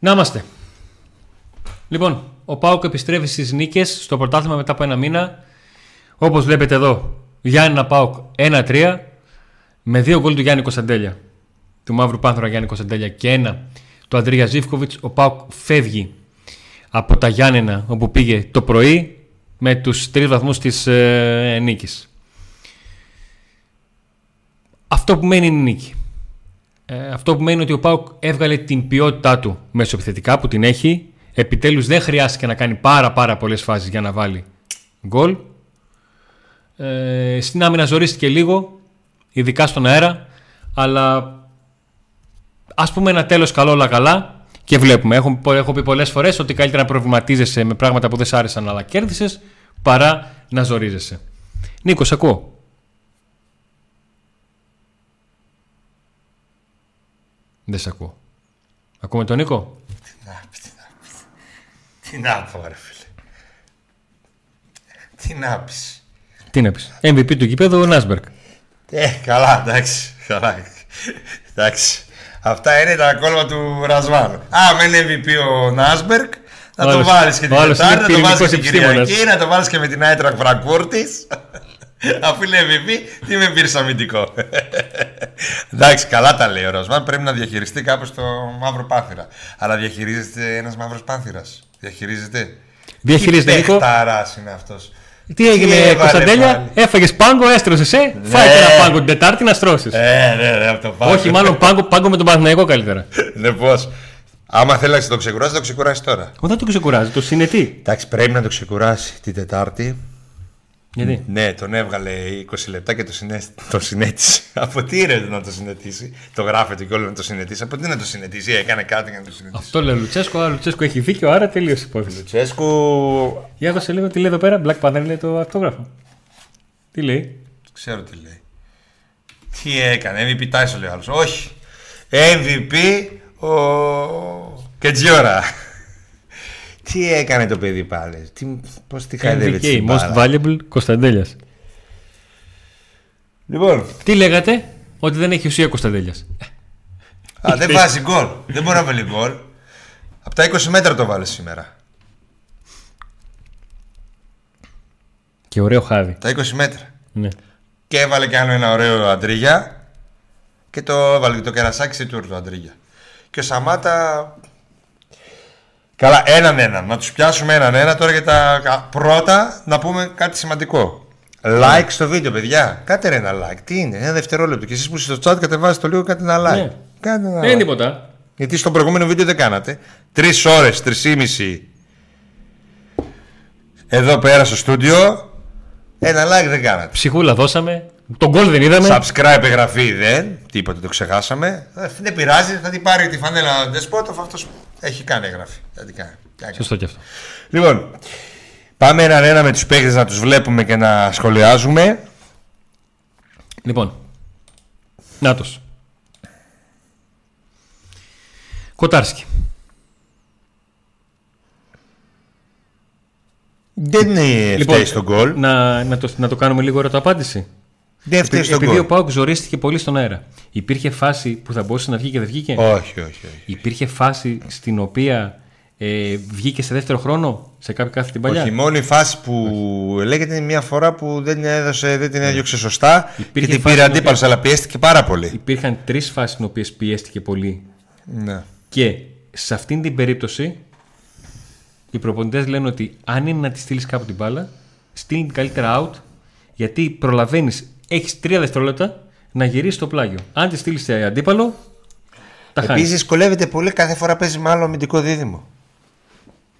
Να είμαστε. Λοιπόν, ο Πάουκ επιστρέφει στις νίκες στο πρωτάθλημα μετά από ένα μήνα. Όπως βλέπετε εδώ, Γιάννη Πάουκ 1-3 με δύο γκολ του Γιάννη Κωνσταντέλια. Του Μαύρου Πάνθρα Γιάννη Κωνσταντέλια και ένα του Αντρία Ζήφκοβιτς. Ο Πάουκ φεύγει από τα Γιάννενα όπου πήγε το πρωί με τους τρεις βαθμούς της ε, νίκης. Αυτό που μένει είναι η νίκη. Ε, αυτό που μένει είναι ότι ο Πάουκ έβγαλε την ποιότητά του μέσω επιθετικά που την έχει. Επιτέλους δεν χρειάστηκε να κάνει πάρα πάρα πολλές φάσεις για να βάλει γκολ. Ε, στην άμυνα ζορίστηκε λίγο, ειδικά στον αέρα, αλλά ας πούμε ένα τέλος καλό όλα καλά και βλέπουμε. Έχω, έχω πει πολλές φορές ότι καλύτερα να προβληματίζεσαι με πράγματα που δεν σ' άρεσαν αλλά κέρδισες παρά να ζορίζεσαι. Νίκος, ακούω. Δεν σε ακούω. Ακούμε τον Νίκο; Τι να πει, τι να πει. Τι να πω, ρε φίλε. Τι να πεις. Τι να πεις. MVP του γηπέδου ο Νάσμπερκ. Ε, καλά, εντάξει. Καλά. Εντάξει. Αυτά είναι τα κόλπα του Ραζβάνου. Α, είναι MVP ο Νάσμπερκ, να το βάλεις και την Τετάρτη, να το βάλεις και την Κυριακή, να το βάλεις και με την Άιντραχτ Φρανκφούρτης. Αφού είναι MVP, τι με πήρες αμυντικό; Εντάξει, καλά τα λέει ο Ροσμάν. Πρέπει να διαχειριστεί κάπως το μαύρο πάνθυρα. Αλλά διαχειρίζεται ένας μαύρος πάνθυρα. Διαχειρίζεται. Διαχειρίζεται, Νίκο. Τι είναι αυτός. Τι έγινε, Κωνσταντέλια, έφαγες πάγκο, έστρωσε, ε. Ναι. Φάει ένα πάγκο την Τετάρτη να στρώσεις. Ε, ναι, ναι, από το πάγκο. Όχι, μάλλον πάγκο, πάγκο με τον Παναθηναϊκό καλύτερα. ναι, πώς. Άμα θέλεις να το ξεκουράσει, το ξεκουράσει τώρα. δεν το ξεκουράζει, το συνετεί. Εντάξει, πρέπει να το ξεκουράσει την Τετάρτη. Γιατί; Ναι, τον έβγαλε 20 λεπτά και το, συνέ... το συνέτησε. Από τι ρε να το συνετήσει; Το γράφεται και όλο να το συνετήσει. Από τι να το συνετήσει, έκανε κάτι για να το συνετήσει. Αυτό λέει ο Λουτσέσκο. Ο Λουτσέσκο έχει δίκιο, άρα τελείωσε η υπόθεση. Λουτσέσκο. Για δώσε λίγο τι λέει εδώ πέρα. Black Panther λέει το αυτόγραφο. Τι λέει; Ξέρω τι λέει. Τι έκανε, MVP Tyson λέει άλλος. Όχι. MVP ο Κετζιόρα. Τι έκανε το παιδί πάλι, τι, πώς τη χαϊδεύει την Most Valuable Κωνσταντέλιας. Λοιπόν. Τι λέγατε, ότι δεν έχει ουσία Κωνσταντέλιας. Α, δεν βάζει γκολ. δεν μπορεί να βάλει γκολ. Από τα 20 μέτρα το βάλει σήμερα. Και ωραίο χάδι. Τα 20 μέτρα. Ναι. Και έβαλε και άλλο ένα ωραίο αντρίγια. Και το έβαλε το κερασάκι σε τουρ το αντρίγια. Και ο Σαμάτα Καλά, έναν έναν. Να τους πιάσουμε έναν ένα τώρα για τα πρώτα να πούμε κάτι σημαντικό. Like στο βίντεο, παιδιά. Κάτε ρε ένα like. Τι είναι, ένα δευτερόλεπτο. Και εσείς που είστε στο chat κατεβάζετε το λίγο, κάτι ένα like. Ναι. Κάτε ένα Δεν είναι τίποτα. Γιατί στο προηγούμενο βίντεο δεν κάνατε. Τρεις ώρες, τρεις ή μισή. Εδώ πέρα στο στούντιο. Ένα like δεν κάνατε. Ψυχούλα δώσαμε. Τον γκολ δεν είδαμε. Subscribe, εγγραφή δεν. Τίποτα, το ξεχάσαμε. Ε, δεν πειράζει, θα την πάρει τη φανέλα Δεσπότοφ. Αυτό έχει κάνει εγγραφή. Θα την κάνει. Σωστό και αυτό. Λοιπόν, πάμε έναν ένα με τους παίχτε να τους βλέπουμε και να σχολιάζουμε. Λοιπόν, Νάτος. Κοτάρσκι. Δεν είναι λοιπόν, στον γκολ. Να, να, το, να το κάνουμε λίγο ερωταπάντηση. Δεν φταίει στον Επειδή ο Πάουκ ζορίστηκε πολύ στον αέρα. Υπήρχε φάση που θα μπορούσε να βγει και δεν βγήκε; Όχι, όχι. όχι. Υπήρχε φάση στην οποία ε, βγήκε σε δεύτερο χρόνο σε κάποια κάθε την παλιά; Όχι, μόνο η φάση που όχι. λέγεται είναι μια φορά που δεν, έδωσε, δεν την έδιωξε σωστά Υπήρχε και την πήρε αντίπαλος, αλλά πιέστηκε πάρα πολύ. Υπήρχαν τρεις φάσεις στι οποίε πιέστηκε πολύ. Ναι. Και σε αυτήν την περίπτωση οι προπονητές λένε ότι αν είναι να τη στείλεις κάπου την μπάλα, στείλει την καλύτερα out γιατί προλαβαίνεις, έχεις τρία δευτερόλεπτα να γυρίσεις το πλάγιο. Αν τη στείλεις σε αντίπαλο, τα χάνεις. Επίσης δυσκολεύεται πολύ κάθε φορά παίζει με άλλο αμυντικό δίδυμο.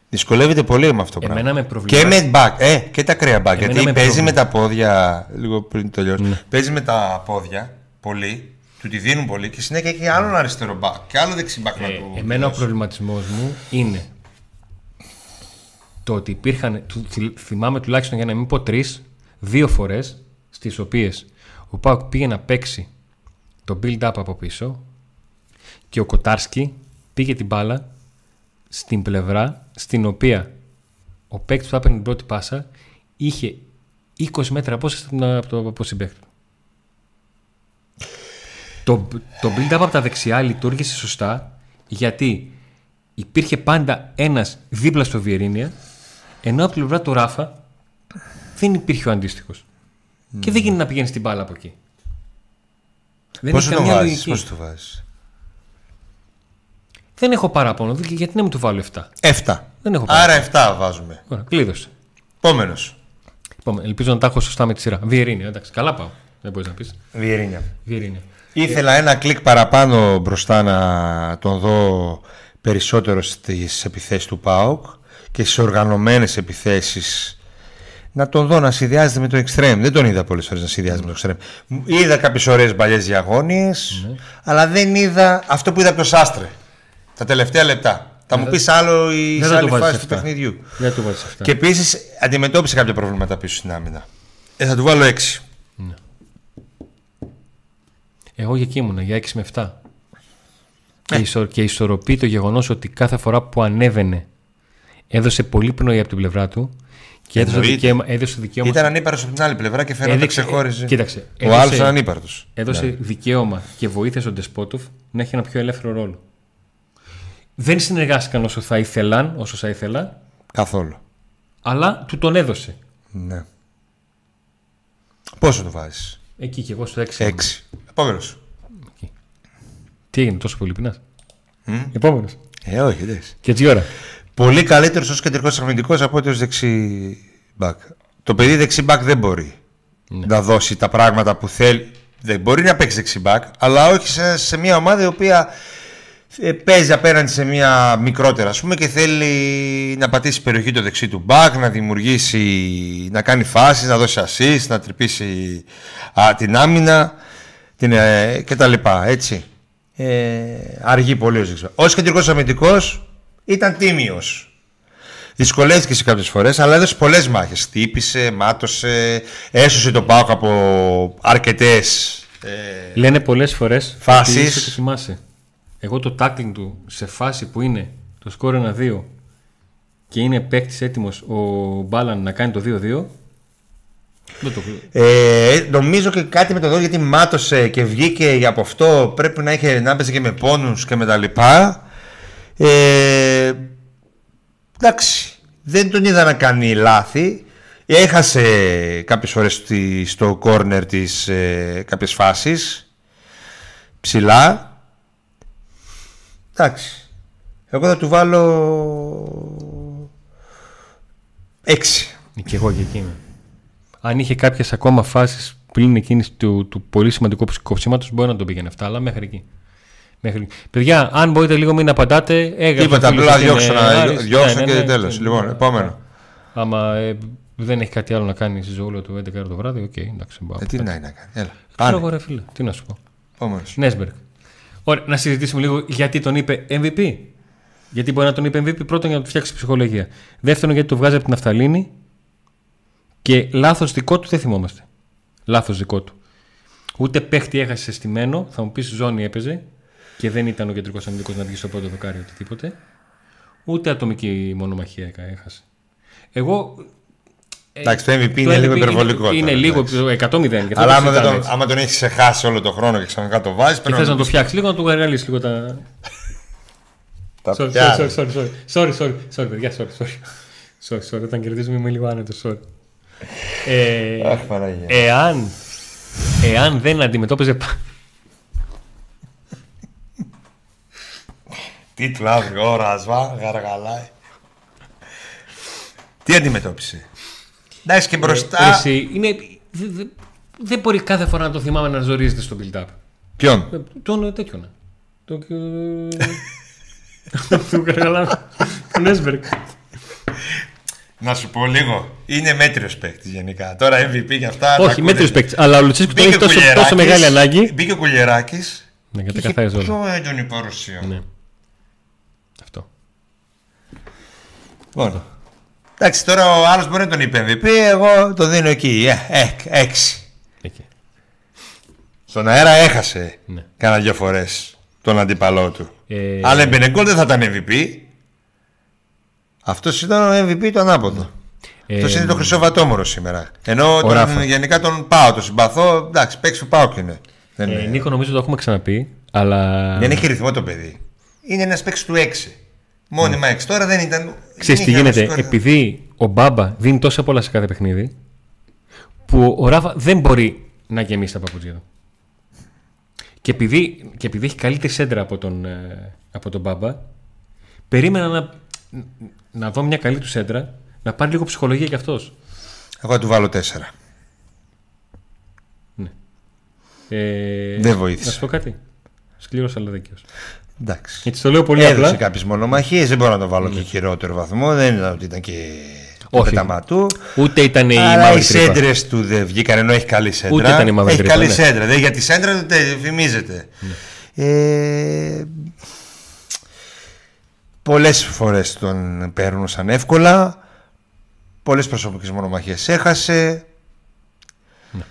Δυσκολεύεται πολύ με αυτό το πράγμα. Με και με back, ε, και τα κρέα back. γιατί με παίζει με τα πόδια. Λίγο πριν τελειώσει. Ναι. Παίζει με τα πόδια πολύ. Του τη δίνουν πολύ και συνέχεια έχει άλλον αριστερό back και άλλο δεξί back ε, να του. Εμένα ο προβληματισμός μου είναι το ότι υπήρχαν, θυμάμαι τουλάχιστον για να μην πω τρεις, δύο φορές στις οποίες ο Πάουκ πήγε να παίξει το build-up από πίσω και ο Κοτάρσκι πήγε την μπάλα στην πλευρά στην οποία ο παίκτης που έπαιρνε την πρώτη πάσα είχε 20 μέτρα απόσταση από το από συμπέκτη. Το, το build-up από τα δεξιά λειτουργήσε σωστά γιατί υπήρχε πάντα ένας δίπλα στο Βιερίνια, ενώ από την πλευρά του Ράφα δεν υπήρχε ο αντίστοιχος. Και δεν γίνεται να πηγαίνεις την μπάλα από εκεί. Δεν Πόσο το βάζεις, πόσο το βάζεις; Δεν έχω παράπονο, γιατί να μην του βάλω 7. 7. Δεν έχω Άρα 7 βάζουμε. Ωραία, κλείδωσε. Επόμενο. Ελπίζω να τα έχω σωστά με τη σειρά. Βιερίνια, εντάξει, καλά πάω. Δεν μπορείς να πεις. Βιερίνια. Βιερίνια. Ήθελα ένα κλικ παραπάνω μπροστά να τον δω περισσότερο στις επιθέσεις του ΠΑΟΚ και στις οργανωμένες επιθέσεις να τον δω να συνδυάζεται με το extreme. Δεν τον είδα πολλές φορές να συνδυάζεται με το extreme. Είδα κάποιες ωραίες παλιές διαγώνιες, ναι. αλλά δεν είδα αυτό που είδα από το Σάστρε τα τελευταία λεπτά. Θα μου πεις άλλο η άλλη φάση του παιχνιδιού. Δεν του βάζει αυτά. Και επίσης αντιμετώπισε κάποια προβλήματα πίσω στην άμυνα. Ε, θα του βάλω 6. Ναι. Εγώ για εκεί ήμουνα, για 6 με 7. Ε. Και, και ισορροπεί το γεγονός ότι κάθε φορά που ανέβαινε έδωσε πολύ πνοή από την πλευρά του και έδωσε δικαίωμα, έδωσε δικαίωμα. Ήταν ανύπαρο από την άλλη πλευρά και φαίνεται έδειξε, ξεχώριζε. Κοίταξε. Ο άλλος ήταν ανύπαρτος. Έδωσε ναι. δικαίωμα και βοήθειας στον Ντεσπότοφ να έχει ένα πιο ελεύθερο ρόλο. Δεν συνεργάστηκαν όσο θα ήθελαν, όσο θα ήθελα. Καθόλου. Αλλά του τον έδωσε. Ναι. Πόσο το βάζεις; Εκεί και εγώ στο 6. 6. Επόμενος. Τι έγινε, τόσο πολύ πεινάς; Mm? Επόμενος. Ε, όχι, εντάξει. Και έτσι ώρα. Πολύ καλύτερος ως κεντρικός αμυντικό από ότι ως δεξί μπακ. Το παιδί δεξί μπακ δεν μπορεί ναι. να δώσει τα πράγματα που θέλει. Δεν μπορεί να παίξει δεξί μπακ, αλλά όχι σε, σε μια ομάδα η οποία ε, παίζει απέναντι σε μια μικρότερα ας πούμε και θέλει να πατήσει περιοχή το δεξί του μπακ, να δημιουργήσει, να κάνει φάσεις, να δώσει assist, να τρυπήσει α, την άμυνα την, ε, και τα λοιπά, έτσι. Ε, αργεί πολύ ο Ζήξο. Ως κεντρικός αμυντικός ήταν τίμιος. Δυσκολεύτηκε σε κάποιες φορές, αλλά έδωσε πολλές μάχες. Τύπησε, μάτωσε, έσωσε το Πάοκ από αρκετές ε, Λένε πολλές φορές φάσεις. θυμάσαι. Εγώ το tackling του σε φάση που είναι το σκορ 1-2 και είναι παίκτης έτοιμος ο Μπάλαν να κάνει το 2-2. Δεν το... Ε, νομίζω και κάτι με το δω γιατί μάτωσε και βγήκε από αυτό. Πρέπει να, είχε, να έπαιζε και με πόνους και με τα λοιπά. Ε, εντάξει, δεν τον είδα να κάνει λάθη. Έχασε κάποιες φορές στο κόρνερ της ε, κάποιες φάσεις ψηλά Εντάξει. Εγώ θα του βάλω 6. Και εγώ και εκείνη. Αν είχε κάποιες ακόμα φάσεις πλην εκείνης του, του πολύ σημαντικού κοψίματος, μπορεί να τον πήγαινε αυτά, αλλά μέχρι εκεί. Μέχρι... Παιδιά, αν μπορείτε λίγο μην απαντάτε, έγραψε. Τίποτα, απλά διώξω, να, διώξω ναι, ναι, και ναι, τέλος. Λοιπόν, επόμενο. Άμα ε, δεν έχει κάτι άλλο να κάνει στη ζωή του 11 το βράδυ, OK, okay, εντάξει. Ε, τι να είναι να κάνει. Έλα. Ξέρω εγώ, ρε φίλε, τι να σου πω. Επόμενος. Νέσμπεργκ. Ωραία, να συζητήσουμε λίγο γιατί τον είπε MVP. Γιατί μπορεί να τον είπε MVP πρώτον για να του φτιάξει ψυχολογία. Δεύτερον, γιατί το βγάζει από την Αφθαλήνη. Και λάθος δικό του δεν θυμόμαστε. Λάθος δικό του. Ούτε παίχτη έχασε στημένο. Θα μου πεις ζώνη έπαιζε και δεν ήταν ο κεντρικός αμυντικός να βγει στο πρώτο δοκάρι οτιδήποτε. Ούτε ατομική μονομαχία έχασε. Εγώ Εντάξει, το MVP είναι λίγο υπερβολικό. Είναι, λίγο 100-0. Αλλά άμα, τον, άμα τον έχεις ξεχάσει όλο τον χρόνο και ξανακά το βάζεις. Και θες να το φτιάξεις λίγο, να του εργαλίσει λίγο τα. Τα sorry, sorry, sorry, sorry, sorry, sorry, sorry, παιδιά, sorry, sorry. Sorry, sorry, όταν κερδίζουμε είμαι λίγο άνετος, sorry. Ε, Αχ, εάν, εάν δεν αντιμετώπιζε. Τι του ώρα, σβά, γαργαλάει. Τι αντιμετώπισε. Εντάξει και μπροστά. Ε, εσύ, είναι, δεν μπορεί κάθε φορά να το θυμάμαι να ζορίζεται στο build-up. Ποιον; Ε, τον τέτοιον. Τον. Τον Έσβερκ. Να σου πω λίγο. Είναι μέτριος παίκτης γενικά. Τώρα MVP και αυτά. Όχι, μέτριος παίκτης. Αλλά ο Λουτσέσκου τον έχει τόσο, τόσο μεγάλη ανάγκη. Μπήκε ο Κουλιεράκης. Ναι, και είχε πιο έντονη παρουσία. Ναι. Αυτό. Μόνο. Εντάξει, τώρα ο άλλος μπορεί να τον είπε MVP, εγώ το δίνω εκεί. Ε, ε, έξι. Εκεί. Στον αέρα έχασε ναι. κάνα δυο φορές τον αντίπαλό του. Ε... Αλλά Μπενεγκόλ δεν θα ήταν MVP. Αυτός ήταν ο MVP το ανάποδο. Ε... Αυτός είναι το χρυσό βατόμορο σήμερα. Ενώ τον, γενικά τον πάω, τον συμπαθώ. Εντάξει, παίξει του πάω και είναι. Ε, Νίκο, νομίζω το έχουμε ξαναπεί. Αλλά... Δεν έχει ρυθμό το παιδί. Είναι ένας παίξι του 6. Μόνιμα έξι. Τώρα δεν ήταν. Ξέρεις τι γίνεται. Επειδή ο Μπάμπα δίνει τόσα πολλά σε κάθε παιχνίδι, που ο Ράφα δεν μπορεί να γεμίσει τα παπούτσια του. Και επειδή, και επειδή έχει καλύτερη σέντρα από τον, ε, από τον Μπάμπα, περίμενα να, να δω μια καλή του σέντρα, να πάρει λίγο ψυχολογία κι αυτός. Εγώ θα του βάλω τέσσερα. Ναι. Ε, δεν βοήθησε. Να σου πω κάτι. Σκληρός αλλά δίκαιος. Εντάξει. Έτσι το λέω πολύ Έδωσε απλά. κάποιες μονομαχίες, δεν μπορώ να το βάλω ναι. και χειρότερο βαθμό. Δεν ήταν ότι ήταν και όχι. του. Ούτε ήταν η Αλλά οι σέντρες του δεν βγήκαν ενώ έχει καλή σέντρα. Ούτε ήταν η μαύρη Έχει καλή ναι. σέντρα. Δεν, για τη σέντρα δεν φημίζεται. Ναι. Ε, Πολλές φορές τον παίρνουν σαν εύκολα. Πολλές προσωπικές μονομαχίες έχασε. Ναι.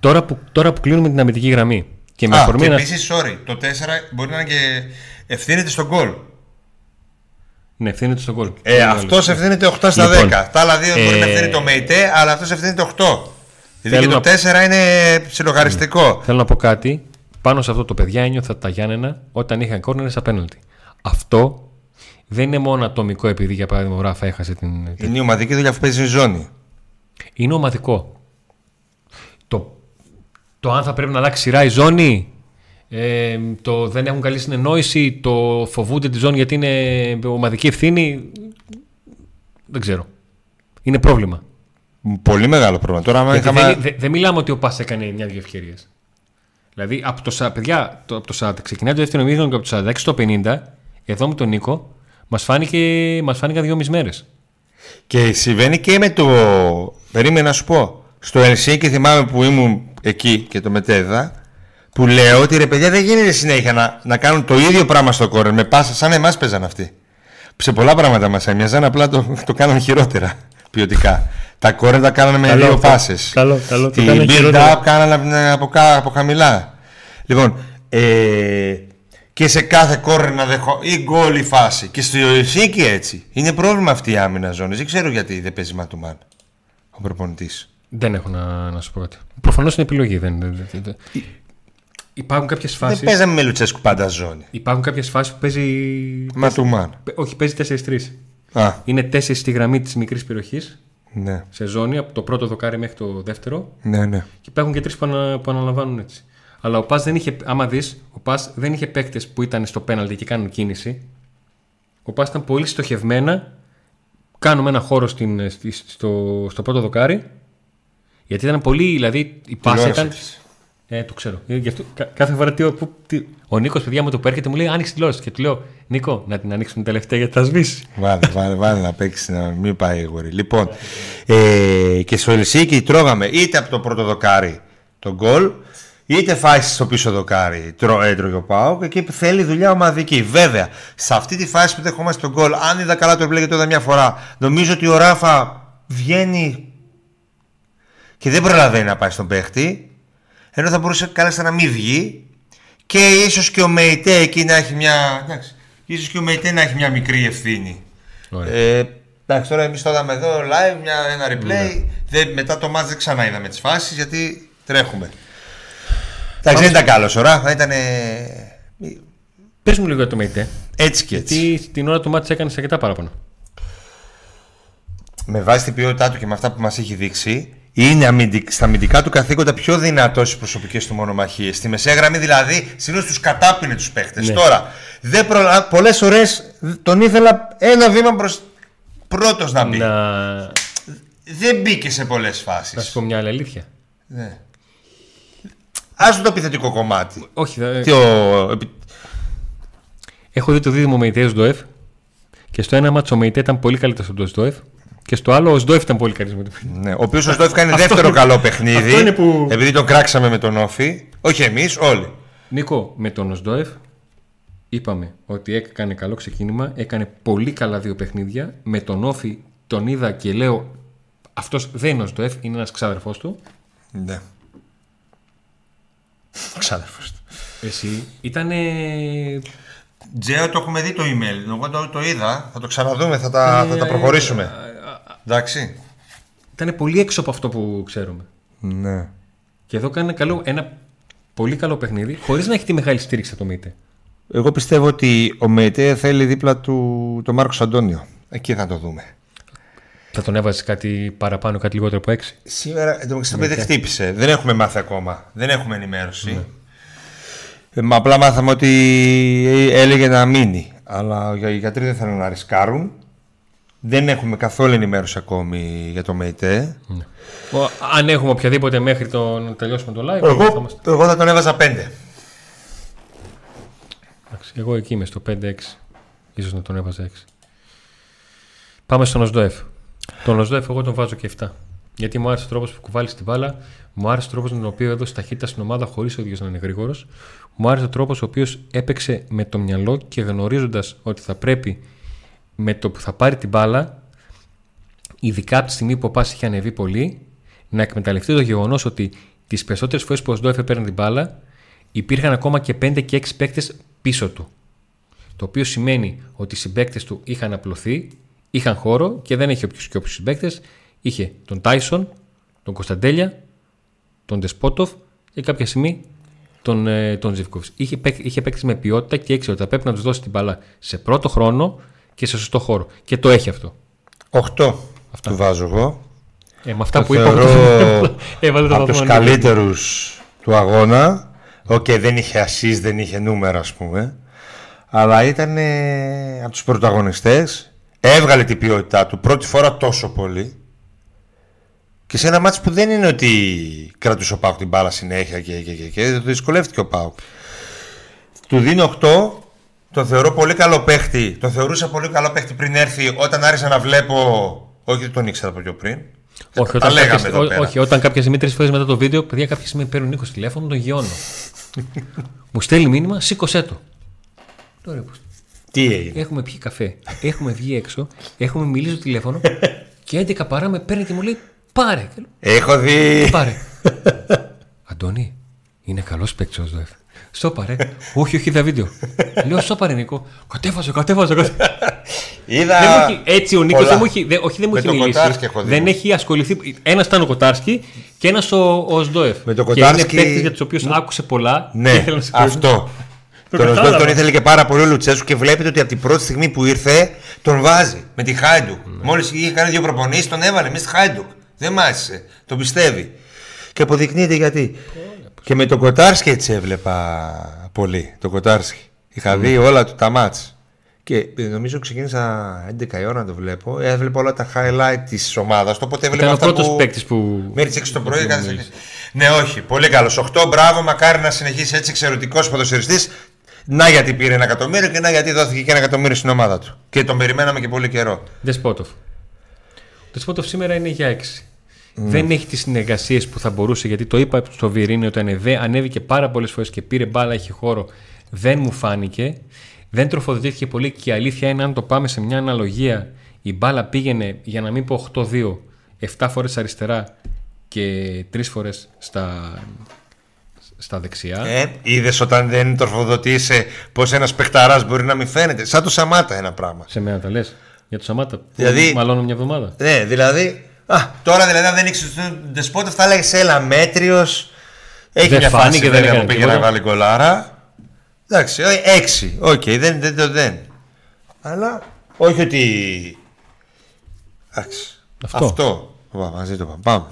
Τώρα, που, τώρα που κλείνουμε την αμυντική γραμμή. Και με Α, και επίσης, sorry, το 4 μπορεί να είναι και ευθύνεται στον γκολ. Ναι, ευθύνεται στον γκολ. Ε, αυτός ευθύνεται 8 στα λοιπόν, 10. Τα άλλα δύο ε... μπορεί να ευθύνεται το ΜΕΙΤΕ, αλλά αυτός ευθύνεται 8. Δηλαδή και το 4 είναι ψιλογαριστικό. Θέλω να πω κάτι. Πάνω σε αυτό το παιδιά ένιωθα τα Γιάννενα όταν είχαν κόρνερ στα πέναλτι. Αυτό δεν είναι μόνο ατομικό επειδή για παράδειγμα ο Ράφα έχασε την. Είναι η ομαδική δουλειά που παίζει ζώνη. Είναι ομαδικό. Το, το αν θα πρέπει να αλλάξει σειρά η ζώνη ε, το δεν έχουν καλή συνεννόηση, το φοβούνται τη ζώνη γιατί είναι ομαδική ευθύνη. Δεν ξέρω. Είναι πρόβλημα. Πολύ μεγάλο πρόβλημα. Τώρα, είχαμε... δεν, δεν, μιλάμε ότι ο Πας έκανε μια-δυο ευκαιρίες. Δηλαδή από το, παιδιά, το, από το 40 ξεκινάει το δεύτερο μήνυμα και από το 46 στο 50, εδώ με τον Νίκο, μας φάνηκε, μας φάνηκαν δύο μέρες. Και συμβαίνει και με το. Περίμενα να σου πω. Στο Ελσίνκι θυμάμαι που ήμουν εκεί και το μετέδα που λέω ότι ρε παιδιά δεν γίνεται συνέχεια να, να κάνουν το ίδιο πράγμα στο κόρνερ με πάσα σαν εμάς παίζαν αυτοί. Σε πολλά πράγματα μας έμοιαζαν, απλά το, το κάναν χειρότερα ποιοτικά. Τα κόρνερ τα κάνανε με δύο πάσε. Καλό, καλό. Την build-up κάνανε από, από χαμηλά. Λοιπόν, ε, και σε κάθε κόρνερ να δεχώ ή γκολ ή φάση. Και στο Ιωσίκη έτσι. Είναι πρόβλημα αυτή η άμυνα ζώνης. Δεν ξέρω γιατί δεν παίζει ματουμάν ο προπονητής. Δεν έχω να, να σου πω κάτι. Προφανώς είναι επιλογή. Δεν, δεν, δεν. Υπάρχουν κάποιες φάσει. Δεν παίζαμε με Λουτσέσκου πάντα ζώνη. Υπάρχουν κάποιες φάσεις που παίζει. Ματουμάν. Όχι, παίζει 4-3. Είναι 4 στη γραμμή της μικρής περιοχής. Ναι. Σε ζώνη, από το πρώτο δοκάρι μέχρι το δεύτερο. Ναι, ναι. Και υπάρχουν και τρεις που, ανα, που αναλαμβάνουν έτσι. Αλλά ο Πας δεν είχε, άμα δεις, ο Πας δεν είχε παίκτες που ήταν στο πέναλτι και κάνουν κίνηση. Ο Πας ήταν πολύ στοχευμένα. Κάνουμε ένα χώρο στην, στο, στο πρώτο δοκάρι. Γιατί ήταν πολύ, δηλαδή η Πα ήταν. Ε, το ξέρω. Ε, γι αυτό, κάθε φορά τι, που, τι, ο Νίκος, παιδιά μου το που έρχεται, μου λέει Άνοιξε τηλεόραση. Και του λέω Νίκο, να την ανοίξουμε τελευταία γιατί θα σβήσει. Βάλε, βάλε, βάλε να παίξει, να μην πάει γόρι. Λοιπόν, ε, και στο Ελσίκι τρώγαμε είτε από το πρώτο δοκάρι τον γκολ, είτε φάση στο πίσω δοκάρι τρώ, έτρωγε ο Πάο και εκεί θέλει δουλειά ομαδική. Βέβαια, σε αυτή τη φάση που δεχόμαστε τον γκολ, αν είδα καλά το επιλέγεται εδώ μια φορά, νομίζω ότι ο Ράφα βγαίνει και δεν προλαβαίνει να πάει στον παίχτη ενώ θα μπορούσε κάλλιστα να μην βγει και ίσως και ο Μεϊτέ εκεί να έχει μια. Εντάξει, ίσως και ο Μεϊτέ να έχει μια μικρή ευθύνη. Ε, εντάξει, τώρα εμείς το είδαμε εδώ live, μια, ένα replay. Δεν, μετά το match δεν ξανά είδαμε τις φάσεις γιατί τρέχουμε. Εντάξει, δεν ήταν καλός ώρα. Ήταν. Πες μου λίγο για το Μεϊτέ. Έτσι και έτσι. Γιατί την ώρα του μάτς έκανες αρκετά παράπονο. Με βάση την ποιότητά του και με αυτά που μας έχει δείξει, είναι στα αμυντικά του καθήκοντα πιο δυνατός στι προσωπικές του μονομαχίες. Στη μεσαία γραμμή δηλαδή συνήθως τους κατάπινε τους παίχτες. Ναι. Τώρα, δεν προ... πολλές φορές τον ήθελα ένα βήμα προ πρώτος να μπει. Να... Δεν μπήκε σε πολλές φάσεις. Θα σου πω μια άλλη αλήθεια. Ναι. Άσου το επιθετικό κομμάτι. Όχι, θα... Τι ο... Έχω δει το δίδυμο με ιδέε Ντοεφ και στο ένα μάτσο με ήταν πολύ καλύτερος από τον Ντοεφ και στο άλλο ο Σντόεφ ήταν πολύ καρισματικό. Ναι, ο οποίος ο Σντόεφ κάνει δεύτερο καλό παιχνίδι. που... Επειδή τον κράξαμε με τον Όφη. Όχι εμείς, όλοι. Νίκο, με τον Σντόεφ είπαμε ότι έκανε καλό ξεκίνημα. Έκανε πολύ καλά δύο παιχνίδια. Με τον Όφη τον είδα και λέω αυτός δεν είναι ο Σντόεφ, είναι ένας ξάδερφός του. Ναι. Ξάδερφος του. Εσύ ήταν. Τζέο, το έχουμε δει το email. Εγώ το, το είδα. Θα το ξαναδούμε, θα τα, θα τα ε, προχωρήσουμε. Εντάξει. Ήταν πολύ έξω από αυτό που ξέρουμε. Ναι. Και εδώ κάνει καλό, ένα πολύ καλό παιχνίδι, χωρίς να έχει τη μεγάλη στήριξη από το ΜΙΤΕ. Εγώ πιστεύω ότι ο Μετέ θέλει δίπλα του το Μάρκος Αντώνιο. Εκεί θα το δούμε. Θα τον έβαζες κάτι παραπάνω, κάτι λιγότερο από 6. Σήμερα το παιδί χτύπησε. Δεν έχουμε μάθει ακόμα. Δεν έχουμε ενημέρωση. Ναι. Ε, μα απλά μάθαμε ότι έλεγε να μείνει. Αλλά οι γιατροί δεν θέλουν να ρισκάρουν. Δεν έχουμε καθόλου ενημέρωση ακόμη για το ΜΕΙΤΕ. Ναι. Αν έχουμε οποιαδήποτε μέχρι το να τελειώσουμε το live. Εγώ θα, είμαστε... εγώ θα τον έβαζα 5. Εγώ εκεί είμαι στο 5-6. Ίσως να τον έβαζα 6. Πάμε στον Οσδόεφ. Τον Οσδόεφ εγώ τον βάζω και 7. Γιατί μου άρεσε ο τρόπος που κουβάλεις την μπάλα, μου άρεσε ο τρόπος με τον οποίο έδωσε ταχύτητα στην ομάδα χωρίς ο ίδιος να είναι γρήγορος. Μου άρεσε ο τρόπος ο οποίος έπαιξε με το μυαλό και γνωρίζοντας ότι θα πρέπει με το που θα πάρει την μπάλα, ειδικά από τη στιγμή που ο Πάσης είχε ανεβεί πολύ, να εκμεταλλευτεί το γεγονός ότι τις περισσότερες φορές που ο Σντόεφ έπαιρνε την μπάλα, υπήρχαν ακόμα και 5 και 6 παίκτες πίσω του. Το οποίο σημαίνει ότι οι συμπαίκτες του είχαν απλωθεί, είχαν χώρο και δεν είχε όποιου και όποιου συμπαίκτες. Είχε τον Τάισον, τον Κωνσταντέλια, τον Ντεσπότοφ και κάποια στιγμή τον, ε, τον Είχε, είχε παίξει με ποιότητα και ήξερε ότι θα πρέπει να τους δώσει την μπάλα σε πρώτο χρόνο και σε σωστό χώρο. Και το έχει αυτό. 8 αυτά. του βάζω εγώ. Ε, με αυτά το που είπα. από τους καλύτερους του αγώνα. OK, okay, δεν είχε assist, δεν είχε νούμερα, ας πούμε. Αλλά ήταν ε, από τους πρωταγωνιστές. Έβγαλε την ποιότητά του πρώτη φορά τόσο πολύ. Και σε ένα ματς που δεν είναι ότι κρατούσε ο ΠΑΟΚ την μπάλα συνέχεια και, και, και, και, το δυσκολεύτηκε ο ΠΑΟΚ. Του δίνω 8, τον θεωρώ πολύ καλό παίχτη. Τον θεωρούσα πολύ καλό παίχτη πριν έρθει όταν άρχισα να βλέπω. Όχι, τον ήξερα από πιο πριν. Όχι, όταν, λέγαμε εδώ πέρα. όχι, όταν κάποια στιγμή τρεις φορές μετά το βίντεο, παιδιά κάποια στιγμή παίρνουν 20 τηλέφωνο, τον γιώνω. Μου στέλνει μήνυμα, σήκωσέ το. Τώρα, Τι έγινε; Έχουμε πιει καφέ, έχουμε βγει έξω, έχουμε μιλήσει στο τηλέφωνο και 11 παρά με παίρνει και μου λέει Πάρε. Έχω δει. Πάρε. Αντώνη, είναι καλός παίκτης ο Ζωεφ. Στο πάρε. όχι, όχι, είδα βίντεο. Λέω, στο πάρε, Νίκο. Κατέβαζε, κατέβαζε. Είδα. Δεν έτσι ο Νίκος δεν μου έχει, όχι, δεν μου έχει μιλήσει. Δεν έχει ασχοληθεί. Ένας ήταν ο Κοτάρσκι και ένας ο, ο Σντόεφ. Με τον Κοτάρσκι. Και είναι παίκτης για τους οποίους άκουσε πολλά. Ναι, αυτό. Τον Οσδόεφ τον ήθελε και πάρα πολύ ο Λουτσέσκου και βλέπετε ότι από την πρώτη στιγμή που ήρθε τον βάζει με τη Χάιντουκ. Ναι. Μόλις είχε κάνει δύο προπονήσεις, τον έβαλε με στη Χάιντουκ. Δεν μ' άρεσε. Το πιστεύει. Και αποδεικνύεται γιατί. Και με τον Κοτάρσκι έτσι έβλεπα πολύ. Το Κοτάρσκι. Είχα δει όλα του τα μάτς. Και νομίζω ξεκίνησα 11 η ώρα να το βλέπω. Έβλεπα όλα τα highlight της ομάδας. Οπότε έβλεπα Ήταν ο πρώτος παίκτης που. Μέχρι 6 το πρωί. Ναι, όχι. Πολύ καλός. 8 μπράβο. Μακάρι να συνεχίσει έτσι εξαιρετικός ποδοσφαιριστής. Να γιατί πήρε ένα εκατομμύριο και να γιατί δόθηκε και ένα εκατομμύριο στην ομάδα του. Και τον περιμέναμε και πολύ καιρό. Δεσπότοφ. Δεσπότοφ σήμερα είναι για 6. Δεν έχει τις συνεργασίες που θα μπορούσε, γιατί το είπα στο Βιρίνιο όταν ανέβηκε πάρα πολλές φορές και πήρε μπάλα, έχει χώρο. Δεν μου φάνηκε. Δεν τροφοδοτήθηκε πολύ και η αλήθεια είναι, αν το πάμε σε μια αναλογία, η μπάλα πήγαινε, για να μην πω 8-2, 7 φορές αριστερά και 3 φορές στα, στα δεξιά. Ε, Είδες όταν δεν τροφοδοτήσε πώ ένας παιχταράς μπορεί να μην φαίνεται. Σαν το Σαμάτα ένα πράγμα. Σε μένα τα λες. Για το Σαμάτα. Δηλαδή, μάλλον μια εβδομάδα. Ναι, δηλαδή Α, τώρα δηλαδή αν δεν ήξερες τον Ντεσπότε θα έλεγε έλα μέτριος. Έχει δεν μια φάση και δεν που πήγε να βάλει κολάρα. Εντάξει, ε, έξι. OK, okay, δεν, δεν το δεν. Αλλά όχι ότι. Εντάξει. Αυτό. Αυτό. μαζί το πάμε.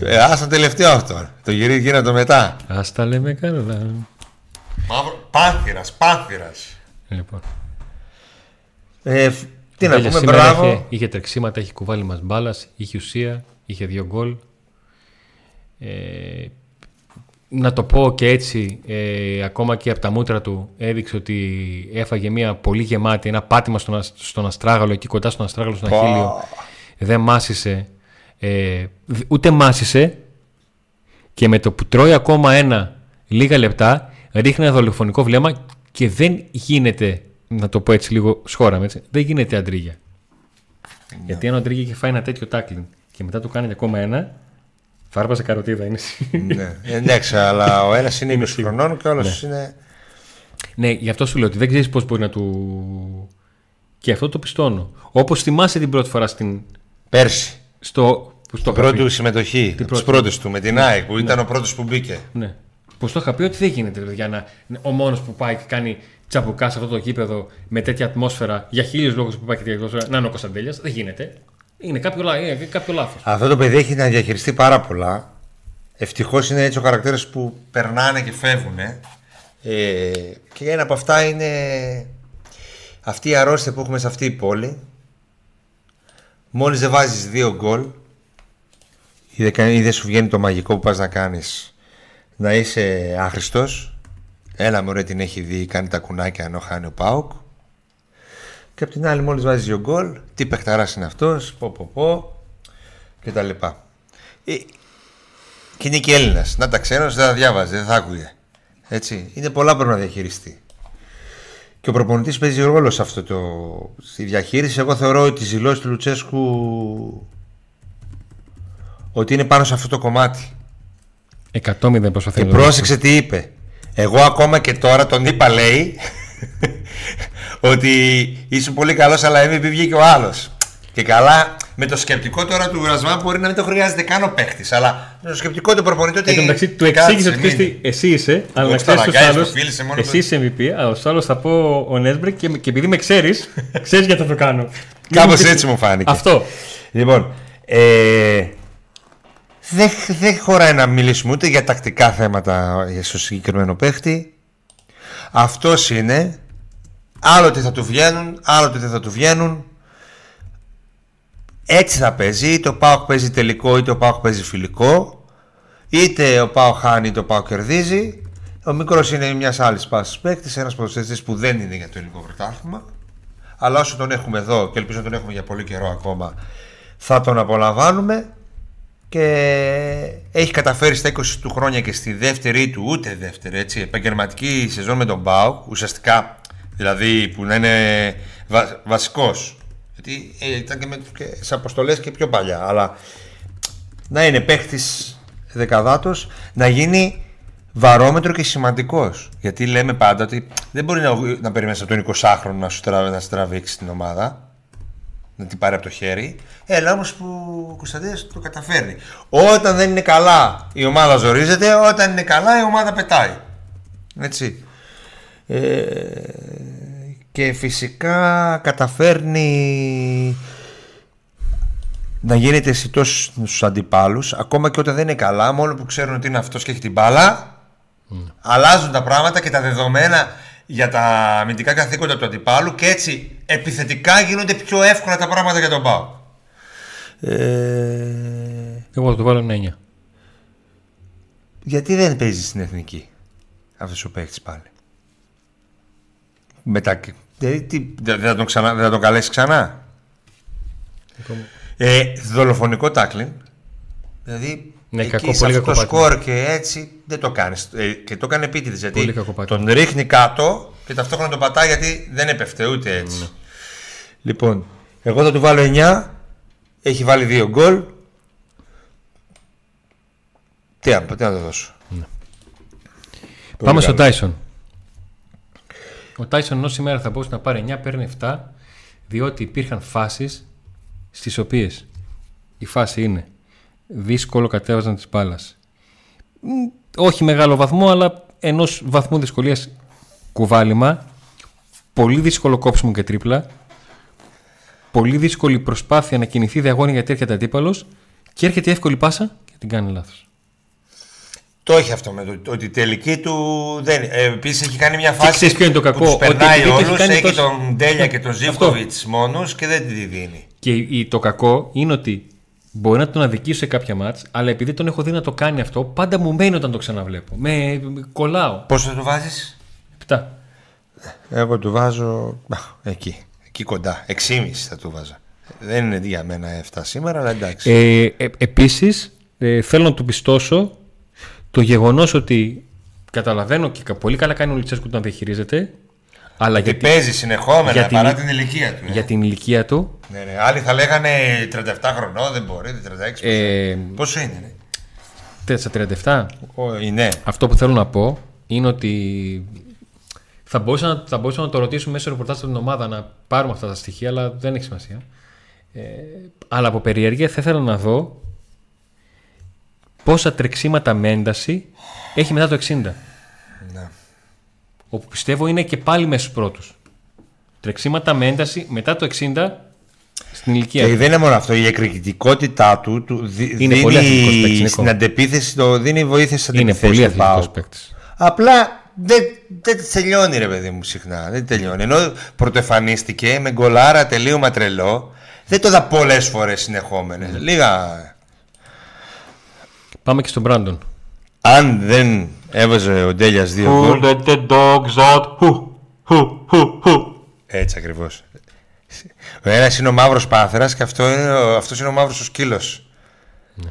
Ε, άσε το τελευταίο αυτό. Το γυρί γίνεται μετά. Α τα λέμε καλά. Μαύρος. Πάνθηρας, πάνθηρας. Λοιπόν. Ε, τι να πούμε, μπράβο. Είχε, είχε τρεξίματα, είχε κουβάλημα μπάλας, είχε ουσία, είχε δύο γκολ. Ε, να το πω και έτσι, ε, ακόμα και από τα μούτρα του έδειξε ότι έφαγε μια πολύ γεμάτη, ένα πάτημα στον, στον Αστράγαλο, εκεί κοντά στον Αστράγαλο, στον Αχίλιο. Δεν μάσησε, ε, ούτε μάσησε και με το που τρώει ακόμα ένα λίγα λεπτά, ρίχνει ένα δολοφονικό βλέμμα και δεν γίνεται να το πω έτσι λίγο σχόρα έτσι, δεν γίνεται αντρίγια. Ναι. Γιατί αν ο Αντρίγια είχε φάει ένα τέτοιο τάκλιν και μετά του κάνει ακόμα ένα, φάρπαζε καροτίδα. Είναι... ναι, εντάξει, αλλά ο ένας είναι 20 χρονών και ο άλλος ναι. είναι. Ναι, γι' αυτό σου λέω ότι δεν ξέρεις πώς μπορεί να του. Και αυτό το πιστώνω. Όπως θυμάσαι την πρώτη φορά στην. Πέρσι. Στο, στο πρώτη του συμμετοχή. Τις πρώτη του με την ΑΕΚ που ήταν ο πρώτος που μπήκε. Ναι. Πω το είχα πει ότι δεν γίνεται για να, ο μόνος που πάει και κάνει τσαμπουκά σε αυτό το γήπεδο με τέτοια ατμόσφαιρα για χίλιους λόγους που πάει και τέτοια ατμόσφαιρα να είναι ο Κωνσταντέλιας. Δεν γίνεται. Είναι κάποιο, κάποιο λάθος. Αυτό το παιδί έχει να διαχειριστεί πάρα πολλά. Ευτυχώς είναι έτσι ο χαρακτήρας που περνάνε και φεύγουν. Ε, και ένα από αυτά είναι αυτή η αρρώστια που έχουμε σε αυτή η πόλη. Μόλις δεν βάζεις δύο γκολ ή δεν σου βγαίνει το μαγικό που πας να κάνεις να είσαι άχρηστος ένα μωρέ την έχει δει κάνει τα κουνάκια ενώ χάνει ο Πάουκ και απ' την άλλη μόλις βάζει δύο γκολ τι παιχταράς είναι αυτός πω πω πω και τα λοιπά ε, και είναι και Έλληνας να τα ξέρω δεν θα διάβαζε δεν θα άκουγε έτσι είναι πολλά πρέπει να διαχειριστεί και ο προπονητής παίζει ρόλο σε αυτό το. στη διαχείριση. Εγώ θεωρώ ότι η δηλώσεις του Λουτσέσκου ότι είναι πάνω σε αυτό το κομμάτι. 100 προσπαθεί Και πρόσεξε τι είπε. Εγώ ακόμα και τώρα τον είπα, λέει, ότι είσαι πολύ καλός, αλλά MVP βγήκε ο άλλος. Και καλά, με το σκεπτικό τώρα του Ρασβάν μπορεί να μην το χρειάζεται καν ο παίχτη. Αλλά με το σκεπτικό του προπονητή ότι. Εν τω μεταξύ, του εξήγησε ότι εσύ είσαι, αλλά να ξέρεις τους άλλους. Εσύ είσαι MVP, αλλά στου άλλου θα πω ο Νέσμπρεκ και, και επειδή με ξέρεις, ξέρεις γιατί θα το κάνω. Κάπως έτσι μου φάνηκε. Αυτό. Λοιπόν, ε, δεν, δεν χωράει να μιλήσουμε ούτε για τακτικά θέματα στο συγκεκριμένο παίχτη. Αυτός είναι. Άλλοτε θα του βγαίνουν, άλλοτε δεν θα του βγαίνουν. Έτσι θα παίζει. Είτε ο Πάοκ παίζει τελικό, είτε ο Πάοκ παίζει φιλικό. Είτε ο Πάοκ χάνει, είτε ο Πάοκ κερδίζει. Ο μικρός είναι μιας άλλης πάσης παίκτης, ένας ποδοσφαιριστής που δεν είναι για το ελληνικό πρωτάθλημα. Αλλά όσο τον έχουμε εδώ και ελπίζω να τον έχουμε για πολύ καιρό ακόμα, θα τον απολαμβάνουμε και έχει καταφέρει στα 20 του χρόνια και στη δεύτερη του, ούτε δεύτερη έτσι, επαγγελματική σεζόν με τον Μπάου, ουσιαστικά δηλαδή που να είναι βα, βασικός γιατί ε, ήταν και, με, και σε αποστολές και πιο παλιά αλλά να είναι παίχτη δεκαδάτος να γίνει βαρόμετρο και σημαντικός. Γιατί λέμε πάντα ότι δεν μπορεί να, να περιμένεις από τον 20χρονο να σου να τραβήξει την ομάδα να την πάρει από το χέρι. Έλα όμως που ο Κωνσταντίνο το καταφέρνει. Όταν δεν είναι καλά η ομάδα ζορίζεται, όταν είναι καλά η ομάδα πετάει. Έτσι. Ε, και φυσικά καταφέρνει να γίνεται αισθητό στους αντιπάλους, ακόμα και όταν δεν είναι καλά, μόνο που ξέρουν ότι είναι αυτός και έχει την μπάλα. Mm. Αλλάζουν τα πράγματα και τα δεδομένα για τα αμυντικά καθήκοντα του αντιπάλου και έτσι επιθετικά γίνονται πιο εύκολα τα πράγματα για τον Πάο. Ε... Εγώ θα το βάλω 9. Γιατί δεν παίζει στην εθνική αυτός ο παίχτη πάλι; Μετά, δηλαδή, δεν, θα τον ξανά, δεν θα τον καλέσεις ξανά; Ε, δολοφονικό τάκλιν. Δηλαδή ναι, εκεί κακό, σε αυτό το σκορ και έτσι δεν το κάνεις. Ε, και το κάνει επίτηδες γιατί τον ρίχνει κάτω και ταυτόχρονα τον πατάει γιατί δεν έπεφτε ούτε έτσι. Ναι. Λοιπόν, εγώ θα του βάλω 9. Έχει βάλει δύο γκολ. Τι, τι να το δώσω. Ναι. Πάμε στο Τάισον. Ο Τάισον ενώ σήμερα θα μπορούσε να πάρει 9, παίρνει 7, διότι υπήρχαν φάσεις στις οποίες η φάση είναι δύσκολο κατέβαζαν τη μπάλα. Όχι μεγάλο βαθμό, αλλά ενός βαθμού δυσκολίας κουβάλιμα. Πολύ δύσκολο κόψιμο και τρίπλα. Πολύ δύσκολη προσπάθεια να κινηθεί διαγώνια γιατί έρχεται αντίπαλο και έρχεται η εύκολη πάσα και την κάνει λάθος. Το έχει αυτό με το ότι η τελική του δεν. Ε, Επίσης έχει κάνει μια φάση. Και ποιο είναι το κακό; Που περνάει όλους, έχει, έχει τον Ντέλια και τον Ζήφκοβιτ μόνος και δεν τη δίνει. Και το κακό είναι ότι Μπορεί να τον αδικήσω σε κάποια μάτς, αλλά επειδή τον έχω δει να το κάνει αυτό, πάντα μου μένει όταν το ξαναβλέπω. Με, κολλάω. Πόσο του βάζεις, 7. Εγώ του βάζω εκεί, εκεί κοντά. 6,5 θα του βάζα. Δεν είναι για μένα 7 σήμερα, αλλά εντάξει. Ε, ε, Επίσης, ε, θέλω να του πιστώσω το γεγονός ότι καταλαβαίνω και πολύ καλά κάνει ο Λιτσέσκου που τον διαχειρίζεται αλλά γιατί, παίζει συνεχόμενα για παρά την, ηλικία του. Ε. Για την ηλικία του. Ναι, ναι. Άλλοι θα λέγανε 37 χρονών, δεν μπορεί, 36. Ε, Πόσο είναι, ναι. Στα 37. Ο, ναι. Αυτό που θέλω να πω είναι ότι θα μπορούσα να, θα μπορούσα να το ρωτήσουμε μέσω ρεπορτάζ στην ομάδα να πάρουμε αυτά τα στοιχεία, αλλά δεν έχει σημασία. Ε, αλλά από περιέργεια θα ήθελα να δω πόσα τρεξίματα με ένταση έχει μετά το 60. Ναι. Όπου πιστεύω είναι και πάλι μέσα στου πρώτους. Τρεξίματα με ένταση μετά το 60 στην ηλικία. Και δεν είναι μόνο αυτό. Η εκρηκτικότητά του, του δι, είναι δίνει πολύ στην αντεπίθεση, το δίνει βοήθεια στην αντεπίθεση. Είναι πολύ αθλητικός παίκτης. Απλά δεν, δεν τελειώνει ρε παιδί μου συχνά. Δεν τελειώνει. Ενώ πρωτοεφανίστηκε με γκολάρα τελείωμα τρελό. Δεν το είδα πολλές φορές συνεχόμενες. Mm. Λίγα. Πάμε και στον Μπράντον. Αν δεν έβαζε ο Ντέλιας δύο γκολ. let the dogs out; Έτσι ακριβώς. Ο ένας είναι ο μαύρος πάθερα και αυτό είναι, αυτός είναι ο μαύρος ο σκύλος. Ναι.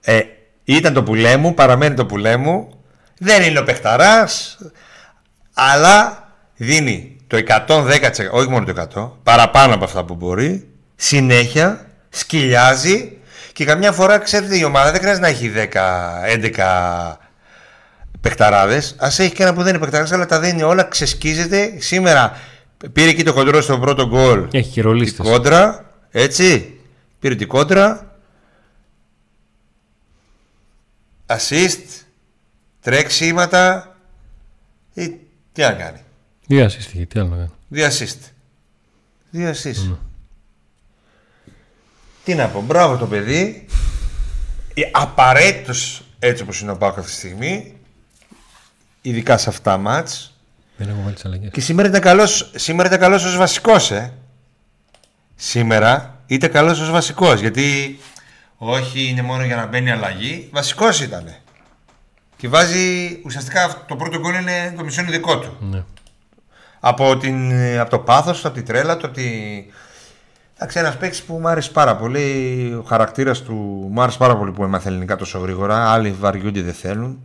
Ε, ήταν το πουλέ μου, παραμένει το πουλέ μου. Δεν είναι ο παιχταράς, αλλά δίνει το 110%, όχι μόνο το 100, παραπάνω από αυτά που μπορεί, συνέχεια, σκυλιάζει και καμιά φορά ξέρετε η ομάδα δεν χρειάζεται να έχει 10, 11 παιχταράδες. Α έχει και ένα που δεν είναι παιχταράδε, αλλά τα δίνει όλα, ξεσκίζεται. Σήμερα πήρε εκεί το κοντρό στο πρώτο γκολ. Έχει και ρολίστες. Κόντρα, έτσι. Πήρε την κόντρα. Assist, τρέξιματα. Ή τι να κάνει; Δύο assist, τι άλλο να κάνει; Δύο assist. Δύο assist. Mm. Τι να πω, μπράβο το παιδί. Ε, Απαραίτητος έτσι όπως είναι ο Πάκος αυτή τη στιγμή. Ειδικά σε αυτά τα μάτς. Δεν έχω βάλει αλλαγές. Και σήμερα ήταν καλός, σήμερα ήταν καλός ως βασικός, ε. Σήμερα ήταν καλός ως βασικός, γιατί όχι είναι μόνο για να μπαίνει αλλαγή, βασικός ήταν. Και βάζει, ουσιαστικά το πρώτο γκολ είναι το μισό δικό του. Ναι. Από, την, από το πάθος, από τη τρέλα του, από τη, Εντάξει, ένας παίκτης που μου άρεσε πάρα πολύ. Ο χαρακτήρας του μου άρεσε πάρα πολύ που έμαθε ελληνικά τόσο γρήγορα. Άλλοι βαριούνται δεν θέλουν.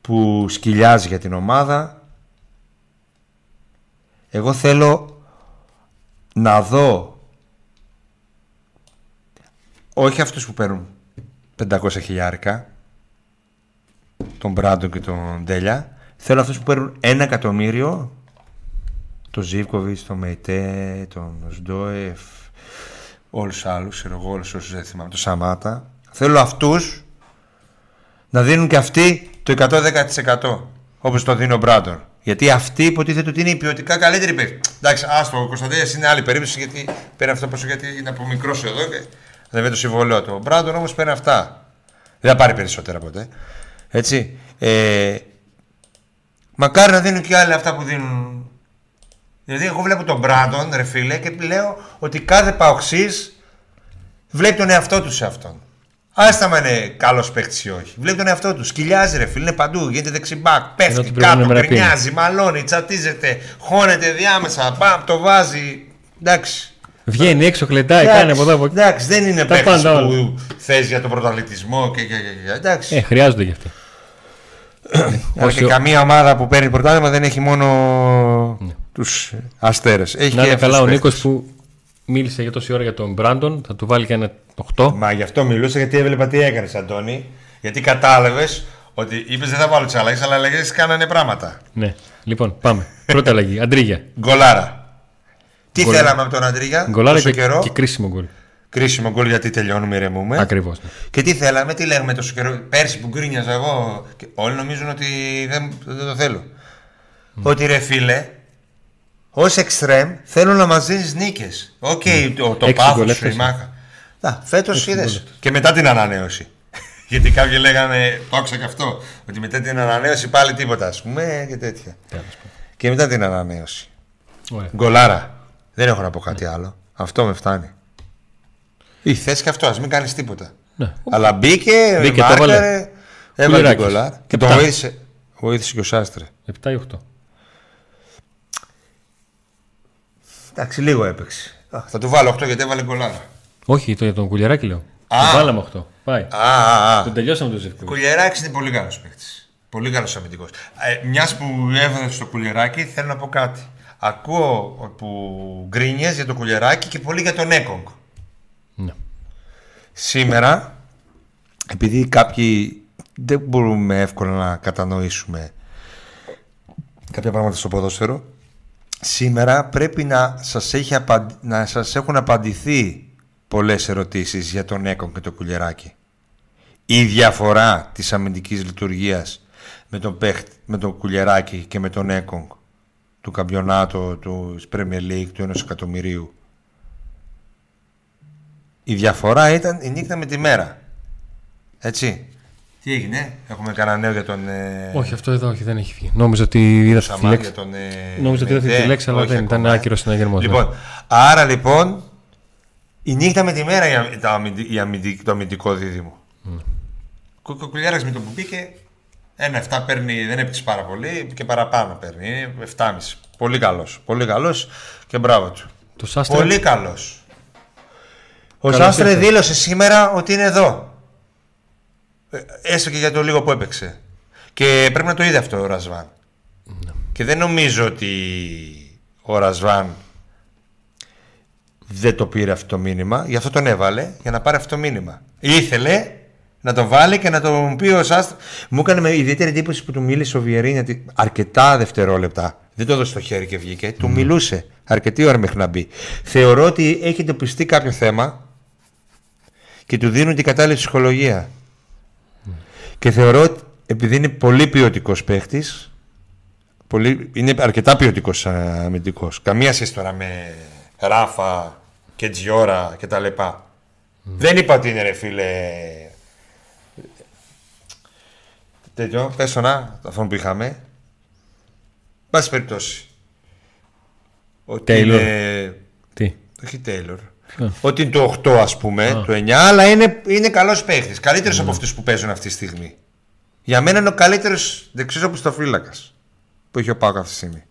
Που σκυλιάζει για την ομάδα. Εγώ θέλω να δω όχι αυτούς που παίρνουν 500 χιλιάρικα τον Μπράντον και τον Ντέλια θέλω αυτούς που παίρνουν ένα εκατομμύριο το Ζίβκοβιτ, τον Μεϊτέ, τον Σντόεφ, όλους του άλλους, ξέρω εγώ, όλους όσους δεν θυμάμαι, το Σαμάτα. Θέλω αυτούς να δίνουν και αυτοί το 110% όπως το δίνει ο Μπράντον. Γιατί αυτοί υποτίθεται ότι είναι η ποιοτικά καλύτερη παίκτη. Εντάξει, άστο, ο Κωνσταντέλια είναι άλλη περίπτωση γιατί παίρνει αυτό πόσο γιατί είναι από μικρός εδώ και δεν είναι το συμβολέο του. Ο Μπράντον όμως παίρνει αυτά. Δεν θα πάρει περισσότερα ποτέ. Έτσι. Ε, μακάρι να δίνουν και άλλοι αυτά που δίνουν Δηλαδή, εγώ βλέπω τον Μπράντον, ρε φίλε, και λέω ότι κάθε παοξής βλέπει τον εαυτό του σε αυτόν. Άστα με είναι καλός παίκτης ή όχι. Βλέπει τον εαυτό του. Σκυλιάζει, ρε φίλε, είναι παντού. Γίνεται δεξιμπάκ, πέφτει κάτω, γκρινιάζει, μαλώνει, τσατίζεται, χώνεται διάμεσα. Μπαμ, το βάζει. Εντάξει. Βγαίνει έξω, κλετάει, κάνει από εδώ από εκεί. Εντάξει, δεν είναι παίκτης που θες για τον πρωταθλητισμό και, και, και, Εντάξει. Ε, χρειάζονται γι' αυτό. Όχι, καμία ομάδα που παίρνει πρωτάθλημα δεν έχει μόνο ναι τους αστέρες. Έχει να είναι καλά ο Νίκος που μίλησε για τόση ώρα για τον Μπράντον, θα του βάλει και ένα 8. Μα γι' αυτό μιλούσα γιατί έβλεπα τι έκανες, Αντώνη. Γιατί κατάλαβες ότι είπες δεν θα βάλω τις αλλαγές, αλλά αλλαγές κάνανε πράγματα. Ναι. Λοιπόν, πάμε. Πρώτη αλλαγή. Αντρίγια. Γκολάρα. Τι Γκολ... θέλαμε από τον Αντρίγια Γκολάρα και, καιρό; και κρίσιμο γκολ. Κρίσιμο γκολ γιατί τελειώνουμε, ηρεμούμε. Ακριβώς. Ναι. Και τι θέλαμε, τι λέγαμε τόσο καιρό; Πέρσι που γκρίνιαζα εγώ. όλοι νομίζουν ότι δεν, δεν το θέλω. Mm. Ότι ρε φίλε, ως εξτρέμ θέλω να μας δίνει νίκες. OK, okay, το, το πάθος σου η μάχη. Φέτος είδες. Και μετά την ανανέωση. Γιατί κάποιοι λέγανε, το άκουσα και αυτό, ότι μετά την ανανέωση πάλι τίποτα, ας πούμε και τέτοια. Και μετά την ανανέωση. Ωραία. Γκολάρα. Δεν έχω να πω κάτι άλλο. Αυτό με φτάνει. Ή θες και αυτό, ας μην κάνεις τίποτα. Ναι. Αλλά μπήκε, μπήκε μάρκαρε, έβαλε την γκολάρα. Και το βοήθησε, βοήθησε και ο Σάστρε. 7 ή 8. Εντάξει, λίγο έπαιξε. θα του βάλω 8 γιατί έβαλε γκολάρα. Όχι, το για τον Κουλιαράκη λέω. Α, το βάλαμε 8. Πάει. Α, α, α. Τον τελειώσαμε το ζευκό. Κουλιαράκης είναι πολύ καλός παίκτης. Πολύ καλός αμυντικός. Ε, Μιας που έβαλε στο Κουλιαράκη, θέλω να πω κάτι. Ακούω που γκρίνιες για τον Κουλιαράκη και πολύ για τον Έκογκ. Ναι. Σήμερα, επειδή κάποιοι δεν μπορούμε εύκολα να κατανοήσουμε κάποια πράγματα στο ποδόσφαιρο, σήμερα πρέπει να σας, έχει να σας έχουν απαντηθεί πολλές ερωτήσεις για τον Έκον και το Κουλιεράκι. η διαφορά της αμυντικής λειτουργίας με τον, Πέχτ, με τον Κουλιεράκη και με τον Έκογκ του καμπιονάτου του Premier League του 1 εκατομμυρίου. Η διαφορά ήταν η νύχτα με τη μέρα. Έτσι. Τι έγινε, έχουμε κανένα νέο για τον. Ε... Όχι, αυτό εδώ όχι, δεν έχει βγει. Νόμιζα ότι είδα αυτή τη λέξη. Τον, ε... Νόμιζα ότι είδα τη λέξη, αλλά δεν ήταν άκυρος συναγερμός. Λοιπόν, ναι. άρα λοιπόν η νύχτα με τη μέρα η αμυντική, το αμυντικό δίδυμο. Mm. Κουκουλιάρα με το που μπήκε, ένα 7 παίρνει, δεν έπαιξε πάρα πολύ και παραπάνω παίρνει. 7,5. Πολύ καλός. Πολύ καλός και μπράβο του. Το Σάστρε... Πολύ καλός. Ο Σάστρε δήλωσε σήμερα ότι είναι εδώ. Ε, έστω και για το λίγο που έπαιξε. Και πρέπει να το είδε αυτό ο Ρασβάν. Ναι. Και δεν νομίζω ότι ο Ρασβάν δεν το πήρε αυτό το μήνυμα. Γι' αυτό τον έβαλε για να πάρει αυτό το μήνυμα. Ήθελε να το βάλει και να το πει ο Σάστρα. Μου έκανε με ιδιαίτερη εντύπωση που του μίλησε ο Βιερίνη αρκετά δευτερόλεπτα. Δεν το έδωσε στο χέρι και βγήκε. Του μιλούσε αρκετή ώρα μέχρι να μπει. Θεωρώ ότι έχει εντοπιστεί κάποιο θέμα και του δίνουν την κατάλληλη ψυχολογία. Και θεωρώ ότι επειδή είναι πολύ ποιοτικός παίχτης, είναι αρκετά ποιοτικός αμυντικός. Καμία σχέση τώρα με Ράφα και Τζιόρα και τα λεπά. Δεν είπα ότι είναι ρε φίλε. Τέτοιο, πες το να, αυτό που είχαμε. Πάση περιπτώσει. Ότι είναι... Τι; Όχι Τέιλορ. Ότι είναι το 8 ας πούμε, το 9, αλλά είναι, είναι καλός παίχτης. Καλύτερος από αυτούς που παίζουν αυτή τη στιγμή. Για μένα είναι ο καλύτερος δεξιός φύλακας που έχει ο Πάκο αυτή τη στιγμή.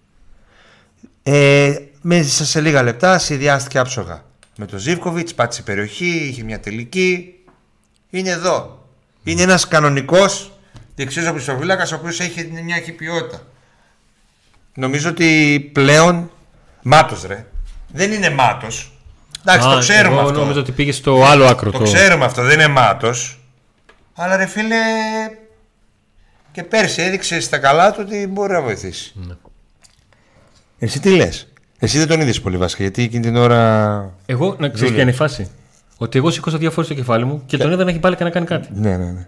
Ε, μέσα σε λίγα λεπτά συνδυάστηκε άψογα. Με τον Ζήβκοβιτ, πάτησε περιοχή, είχε μια τελική. Είναι εδώ. Είναι ένας κανονικός δεξιό οπισθοφύλακα ο οποίος έχει μια ποιότητα. Νομίζω ότι πλέον. Μάτος ρε. Δεν είναι μάτος. Εντάξει, το ξέρουμε εγώ αυτό. Νομίζω ότι πήγε στο άλλο άκρο. Το, το ξέρουμε αυτό, δεν είναι μάτος. Αλλά ρε φίλε. Και πέρσι έδειξε στα καλά του ότι μπορεί να βοηθήσει. Ναι. Εσύ τι λες; Εσύ δεν τον είδες πολύ βασικά, γιατί εκείνη την ώρα. Εγώ να ξέρεις ποια είναι η φάση. Ότι εγώ σήκωσα δύο φορές το κεφάλι μου και τον είδα να έχει πάλι και να κάνει κάτι. Ναι, ναι, ναι.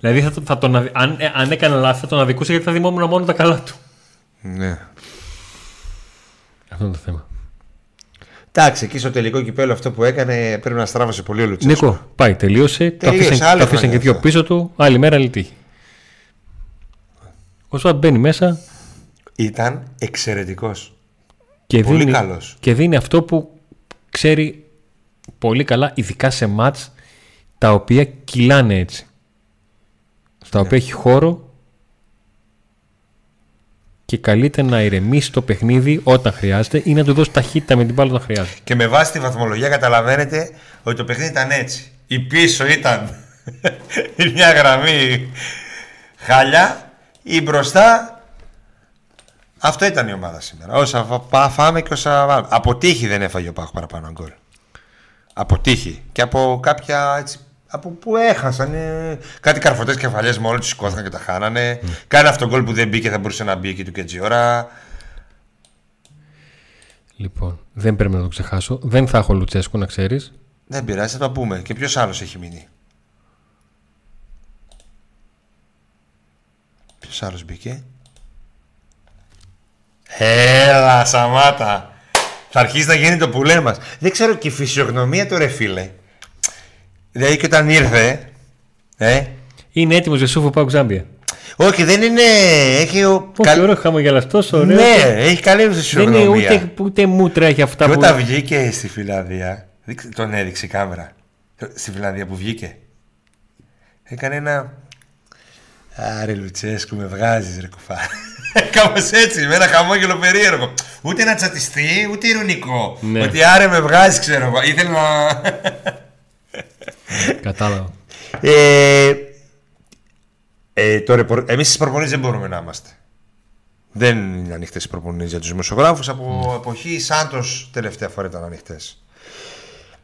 Δηλαδή θα, θα τον, αν, ε, αν έκανε λάθη θα τον αδικούσε γιατί θα δημόμουν μόνο τα καλά του. Ναι. Αυτό είναι το θέμα. Εντάξει, εκεί στο τελικό κυπέλο αυτό που έκανε πρέπει να στράβωσε πολύ ο Λουτσέσκο. Νίκο, πάει, τελείωσε. τελείωσε τα αφήσαν και δύο πίσω του. Άλλη μέρα, άλλη τύχη. Ο Σουάτ μπαίνει μέσα. Ήταν εξαιρετικός. Και πολύ δίνει, καλός. Και δίνει αυτό που ξέρει πολύ καλά, ειδικά σε μάτς τα οποία κυλάνε έτσι. Στα ναι. οποία έχει χώρο και καλείται να ηρεμήσει το παιχνίδι όταν χρειάζεται ή να του δώσει ταχύτητα με την μπάλα όταν χρειάζεται. Και με βάση τη βαθμολογία καταλαβαίνετε ότι το παιχνίδι ήταν έτσι. Η πίσω ήταν μια γραμμή χάλια, η μπροστά αυτό ήταν η ομάδα σήμερα. Όσα φάμε και όσα βάλουμε. Από τύχη δεν έφαγε ο Πάχος παραπάνω γκολ. Από τύχη. Και από κάποια έτσι, από που έχασαν ε, κάτι καρφωτές κεφαλιές μόνο τους σηκώθηκαν και τα χάνανε. Mm. Κάνει αυτό γκολ που δεν μπήκε, θα μπορούσε να μπει εκεί του Κετζιόρα. Λοιπόν, δεν πρέπει να το ξεχάσω. Δεν θα έχω Λουτσέσκο, να ξέρεις. Δεν πειράζει, θα το πούμε. Και ποιος άλλος έχει μείνει; Ποιος άλλος μπήκε; Έλα, Σαμάτα. Θα αρχίσει να γίνει το πουλέ μας. Δεν ξέρω και η φυσιογνωμία του ρε φίλε. Δηλαδή και όταν ήρθε. Ε, είναι έτοιμος για σούφο πάω Ζάμπια. Όχι, δεν είναι. Έχει ο. Όχι, ωραίο χαμογελαστό, ωραίο. Ναι, έχει καλή φυσιογνωμία. Δεν είναι ούτε, ούτε μούτρα έχει αυτά και που. Όταν βγήκε στη Φιλανδία. Τον έδειξε η κάμερα. Στη Φιλανδία που βγήκε. Έκανε ένα. Άρε Λουτσέσκου, με βγάζεις ρε κουφάρι. Κάπως έτσι, με ένα χαμόγελο περίεργο. Ούτε να τσατιστεί, ούτε ηρωνικό. Ναι. Ότι άρε με βγάζεις, ξέρω εγώ. Ήθελα να. Κατάλαβα. Ε, ε, τώρα, εμείς στις προπονήσεις δεν μπορούμε να είμαστε. Δεν είναι ανοιχτές οι προπονήσεις για τους δημοσιογράφους. Από mm. εποχή Σάντος τελευταία φορά ήταν ανοιχτές.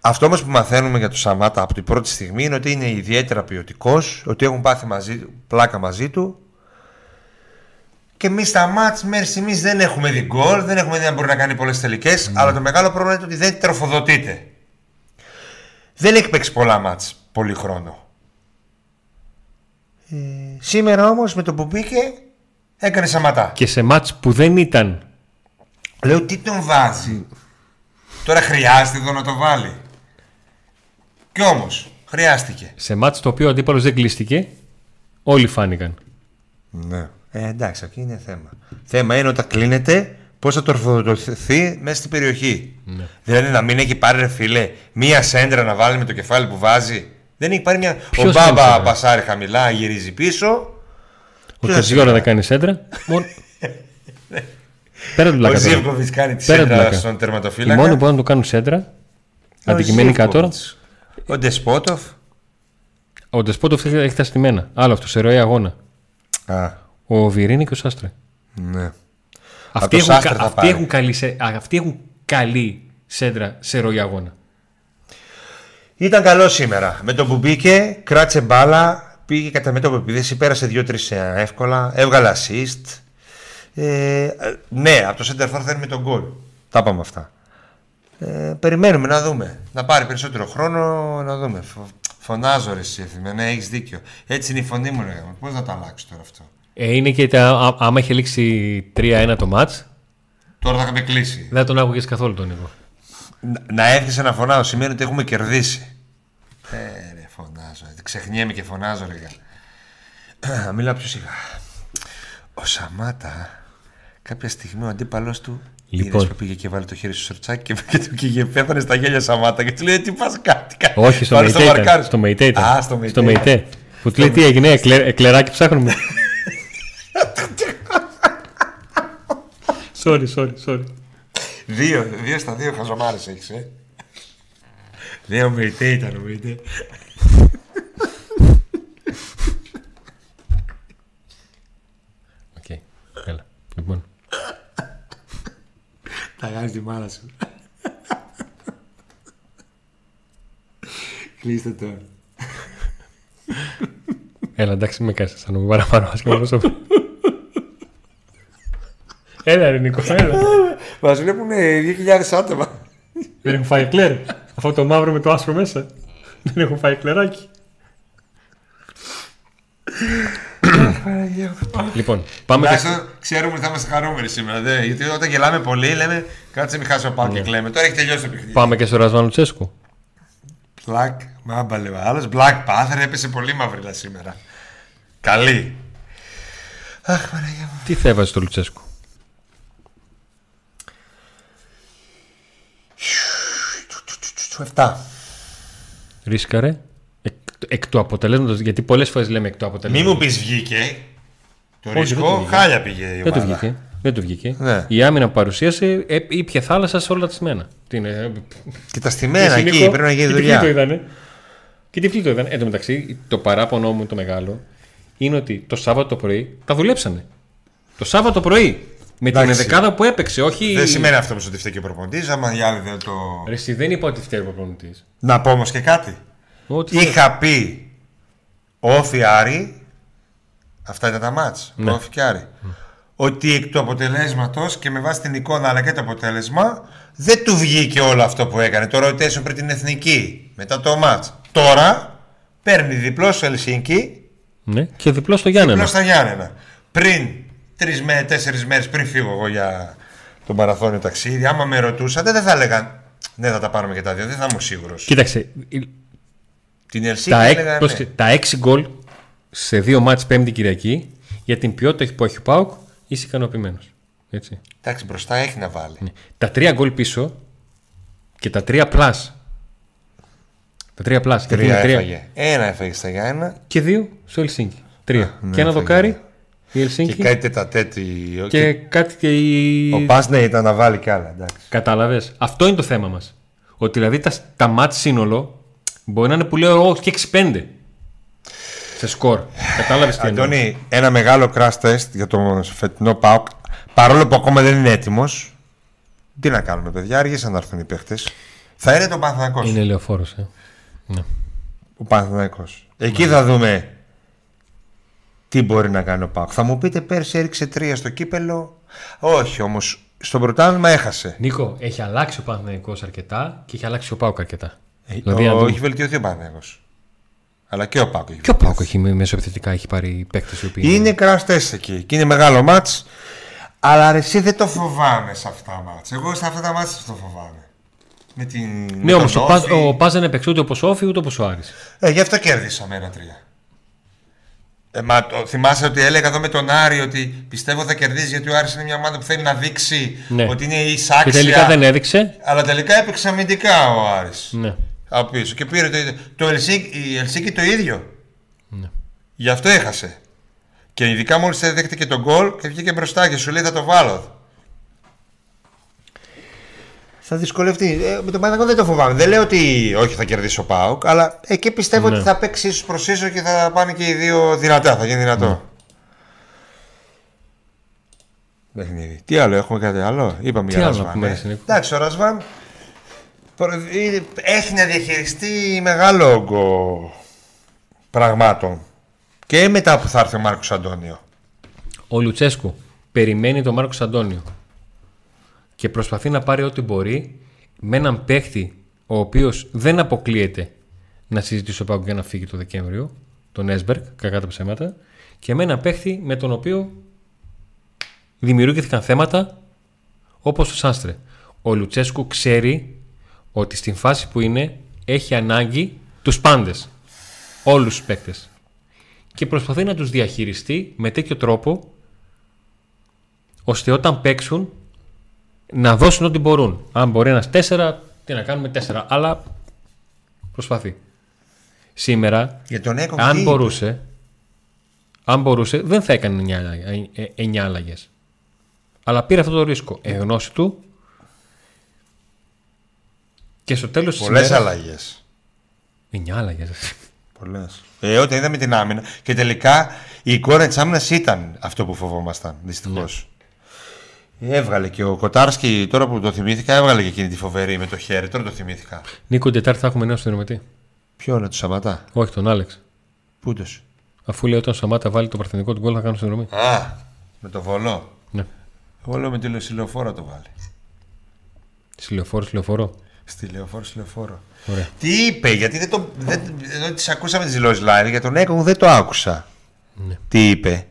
Αυτό όμως που μαθαίνουμε για τον Σαμάτα από την πρώτη στιγμή είναι ότι είναι ιδιαίτερα ποιοτικός, ότι έχουν πάθει μαζί, πλάκα μαζί του και εμείς στα μάτς μέχρι στιγμής δεν έχουμε δει γκολ, δεν έχουμε δει να μπορεί να κάνει πολλές τελικές. Mm. Αλλά το μεγάλο πρόβλημα είναι ότι δεν τροφοδοτείται. Δεν έχει παίξει πολλά μάτς πολύ χρόνο. Ε, σήμερα όμως με το που μπήκε έκανε σαματά. Και σε μάτς που δεν ήταν. Λέω τι τον βάζει; Τώρα χρειάζεται εδώ να το βάλει. Κι όμως χρειάστηκε. Σε μάτς το οποίο ο αντίπαλος δεν κλείστηκε, όλοι φάνηκαν. Ναι. Ε, εντάξει, εκεί είναι θέμα. Θέμα είναι όταν κλείνεται πώς θα τροφοδοτηθεί μέσα στην περιοχή. Ναι. Δηλαδή να μην έχει πάρει ρε φίλε μία σέντρα να βάλει με το κεφάλι που βάζει. Δεν έχει πάρει μια. Ποιος ο Μπάμπα σέντρα; πασάρει χαμηλά, γυρίζει πίσω. Ο Ποιος Καζιόρα είναι; δεν κάνει σέντρα; Μόνο... Πέρα του Ο πλάκα. τώρα. Ζήβκοβιτ κάνει τη Πέρα του σέντρα πλάκα. στον Οι τερματοφύλακα. μόνοι που μπορούν να το κάνουν σέντρα, Ο αντικειμενικά τώρα, Ζήβκοβιτς. Ο Ντεσπότοφ. ο Ντεσπότοφ έχει έχει τα στημένα. Άλλο αυτός, σε ροή αγώνα. Α, Ο Βιρίνη και ο Σάστρε. ναι. Αυτοί το έχουν, Σάστρε κα- θα αυτοί πάρει. έχουν καλή, σε- α, αυτοί έχουν καλή σέντρα σε ροή αγώνα. Ήταν καλό σήμερα. Με το που μπήκε, κράτησε μπάλα, πήγε κατά μέτωπο επίθεση, πέρασε 2-3 εύκολα, έβγαλε assist. Ε, ε, ναι, από το center for θέλουμε τον goal. Τα είπαμε αυτά. Ε, περιμένουμε να δούμε. Να πάρει περισσότερο χρόνο να δούμε. Φω- Φωνάζω ρε εσύ, Εφημε. ναι, έχεις δίκιο. Έτσι είναι η φωνή μου, ρε. Πώς να το αλλάξω τώρα αυτό; Ε, είναι και τα, α, άμα είχε λήξει 3-1 το μάτς, Τώρα θα είχαμε κλείσει. δεν θα τον άκουγες καθόλου τον Νίκο. Να, να έρχεσαι να φωνάζω σημαίνει ότι έχουμε κερδίσει. Ε, ρε, φωνάζω. ε, Ξεχνιέμαι και φωνάζω, ρε. γα. Μίλα πιο σιγά. Ο Σαμάτα, κάποια στιγμή ο αντίπαλος του. Λοιπόν. Είδες που πήγε και βάλε το χέρι στο σορτσάκι και, και του και πέθανε στα γέλια Σαμάτα και του λέει τι πας κάτι. κάτι». Όχι, στο Πάλι Μεϊτέ ήταν. μαρκάρισμα. Στο Μεϊτέ ήταν. Α, στο Μεϊτέ. Μεϊτέ. Που του λέει τι έγινε, εκλε, εκλεράκι ψάχνουμε. sorry, sorry, sorry. Δύο, δύο στα δύο χαζομάρες έχεις, ε. Δύο ο Μεϊτέ ήταν ο Μεϊτέ. Οκ, έλα. Λοιπόν, Τα γάζεις τη μάνα σου. Κλείστε τώρα. έλα εντάξει με κάνεις σαν να μην παραπάνω άσχημα πρόσωπο. Έλα ρε Νίκο, έλα. Μας βλέπουν 2.000 άτομα. Δεν έχουν φάει κλέρ. Αυτό το μαύρο με το άσπρο μέσα. Δεν έχουν φάει κλεράκι. λοιπόν, πάμε και... Τουλάχιστον ξέρουμε ότι θα είμαστε χαρούμενοι σήμερα. Δε, γιατί όταν γελάμε πολύ λέμε κάτσε μην χάσω πάω και κλαίμε. Τώρα έχει τελειώσει το παιχνίδι. Πάμε και στο Ρασβάνο Τσέσκου. Black Mamba λέει ο άλλος. Black Panther έπεσε πολύ μαύριλα σήμερα. Καλή. Αχ, Παναγία μου. Τι θα έβαζε στο Λουτσέσκου; 7. Ρίσκαρε. Εκ, εκ του αποτελέσματος. Γιατί πολλές φορές λέμε εκ του Μη αποτελέσματο. μου πεις βγήκε. Το Όχι, δεν ρίσκο του βγήκε. χάλια πήγε η Δεν του ομάδα. βγήκε. Δεν του βγήκε. Ναι. Η άμυνα που παρουσίασε ε, ήπια θάλασσα σε όλα τα στημένα. Τι είναι. Και τα στημένα Εσύ, εκεί Νίκο, πρέπει να γίνει και τι φλίτο δουλειά. είδανε; Και τι φλίτο είδανε; Εν τω μεταξύ, το παράπονο μου το μεγάλο είναι ότι το Σάββατο το πρωί τα δουλέψανε. Το Σάββατο πρωί. Με την Εντάξει. ενδεκάδα που έπαιξε, όχι. Δεν σημαίνει αυτό όμως ότι φταίει και ο προπονητής, άμα οι άλλοι δεν το... Ρε, εσύ δεν είπα ότι φταίει ο προπονητής. Να πω όμως και κάτι. Ότι Είχα πει όφι Άρη, αυτά ήταν τα μάτς, Ναι. όφι και Άρη, ότι εκ του αποτελέσματος και με βάση την εικόνα αλλά και το αποτέλεσμα δεν του βγήκε όλο αυτό που έκανε. Το rotation πριν την εθνική, μετά το μάτς. Τώρα παίρνει διπλό στο Ελσίνκι, Ναι, και διπλό στο Γιάννενα. διπλό στα Γιάννενα. Πριν τρεις με τέσσερις μέρες πριν φύγω εγώ για το μαραθώνιο ταξίδι, άμα με ρωτούσατε δεν θα έλεγαν ναι θα τα πάρουμε και τα δύο, δεν θα ήμουν σίγουρος. Κοίταξε, Την Ελσίνκι τα, έλεγα εκ, ναι. πρόσεξε, τα 6 γκολ σε δύο ματς πέμπτη Κυριακή για την ποιότητα που έχει ο ΠΑΟΚ είσαι ικανοποιημένος. Έτσι. Εντάξει μπροστά έχει να βάλει. Ναι. Τα τρία γκολ πίσω και τα τρία plus. Τα τρία plus. γιατί Τρία είναι τρία. έφαγε. Ένα έφαγε στα Γιάννενα Και δύο στο Ελσίνκι. Τρία. ναι, και ένα έφαγε. δοκάρι η και Ελσίνκι. κάτι τετατέτη. Και, κάτι και η. Ο Πας ναι ήταν να βάλει κι άλλα. Εντάξει. Κατάλαβες. Αυτό είναι το θέμα μας. Ότι δηλαδή τα, τα μάτς σύνολο μπορεί να είναι που λέω εγώ και 6-5 σε σκορ. Κατάλαβες τι εννοώ. Αντώνη, ένα μεγάλο crash test για το φετινό ΠΑΟΚ. Παρόλο που ακόμα δεν είναι έτοιμος. Τι να κάνουμε, παιδιά, άργησαν να έρθουν οι παίχτε. Θα είναι το Παναθηναϊκός. Είναι λεωφόρος. Ε. Ναι. Ο Παναθηναϊκός. Εκεί θα δούμε τι μπορεί να κάνει ο ΠΑΟΚ. Θα μου πείτε πέρσι έριξε τρία στο κύπελο. Όχι όμως, στο πρωτάθλημα έχασε. Νίκο, έχει αλλάξει ο Παναθηναϊκός αρκετά και έχει αλλάξει ο Πάουκ αρκετά. Ε, Δηλαδή, ο- αν δούμε- έχει βελτιωθεί ο Παναθηναϊκός. Αλλά και ο Πάκο έχει Και ο Πάκο έχει μεσοεπιθετικά έχει πάρει παίκτες οι οποίοι. Είναι κραστέ εκεί και είναι μεγάλο μάτς. Αλλά εσύ δεν το φοβάμαι σε αυτά τα μάτς. Εγώ σε αυτά τα μάτς το φοβάμαι. Με την... Ναι, όμως ο, Πάζ, ο Πάζ δεν έπαιξε ούτε όπω ο Όφη ούτε όπω ο Άρης. Ε, γι' αυτό κέρδισαμε ένα-τρία. Ε, μα το, θυμάσαι ότι έλεγα εδώ με τον Άρη ότι πιστεύω θα κερδίσει γιατί ο Άρης είναι μια ομάδα που θέλει να δείξει ναι. ότι είναι εισάξια. Και τελικά δεν έδειξε. Αλλά τελικά έπαιξε αμυντικά ο Άρης. Ναι. Από πίσω. Και πήρε το, το Ελσίκη, η Ελσίκη το ίδιο. Ναι. Γι' αυτό έχασε. Και ειδικά μόλις δέχτηκε τον γκολ και βγήκε μπροστά και σου λέει θα το βάλω. Θα δυσκολευτεί. Ε, με τον Παναγό δεν το φοβάμαι. Δεν λέω ότι όχι θα κερδίσει ο Πάουκ, αλλά εκεί πιστεύω ναι. ότι θα παίξει ίσως προς ίσως και θα πάνε και οι δύο δυνατά. Θα γίνει δυνατό. Ναι. Τι άλλο, έχουμε κάτι άλλο; Είπαμε για Ρασβάν. Ναι. Εντάξει, ο Ρασβάν έχει να διαχειριστεί μεγάλο όγκο πραγμάτων. Και μετά που θα έρθει ο Μάρκος Αντώνιο. Ο Λουτσέσκου περιμένει τον Μάρκος Αντώνιο και προσπαθεί να πάρει ό,τι μπορεί με έναν παίχτη ο οποίος δεν αποκλείεται να συζητήσει ο Πάγκο για να φύγει το Δεκέμβριο, τον Έσμπερκ, κακά τα ψέματα, και με έναν παίχτη με τον οποίο δημιουργήθηκαν θέματα όπως το Σάνστρε. Ο Λουτσέσκου ξέρει ότι στην φάση που είναι έχει ανάγκη τους πάντες. Όλους τους παίκτες και προσπαθεί να τους διαχειριστεί με τέτοιο τρόπο ώστε όταν παίξουν να δώσουν ό,τι μπορούν. Αν μπορεί ένας τέσσερα, τι να κάνουμε τέσσερα. Αλλά προσπαθεί. Σήμερα, Για τον αν μπορούσε, αν μπορούσε, δεν θα έκανε εννιά αλλαγές. Αλλά πήρε αυτό το ρίσκο. Εγνώση του και στο τέλος της ημέρας... Πολλές αλλαγές. Εννιά αλλαγές. Πολλές. Ε, όταν είδαμε την άμυνα. Και τελικά η εικόνα της άμυνας ήταν αυτό που φοβόμασταν. Δυστυχώς. Ναι. Έβγαλε και ο Κοτάρσκι, τώρα που το θυμήθηκα, έβγαλε και εκείνη τη φοβερή με το χέρι. Τώρα το θυμήθηκα. Νίκο, Τετάρτη θα έχουμε νέο συνδρομητή. Ποιο είναι, το Σαματά. Όχι, τον Άλεξ. Πού το. Αφού λέει όταν ο Σαμάτα βάλει το παρθενικό του γκολ θα κάνω συνδρομή. Α, με το βολό. Ναι. Εγώ λέω με τη λεωφόρο το βάλει. Συλλοφόρο, συλλοφόρο. Στη λεωφόρο, στη λεωφόρο. Ωραία. Τι είπε, γιατί δεν το. Δεν, ενώ τις ακούσαμε τις δηλώσεις live, για τον Έκο δεν το άκουσα. Ναι. Τι είπε;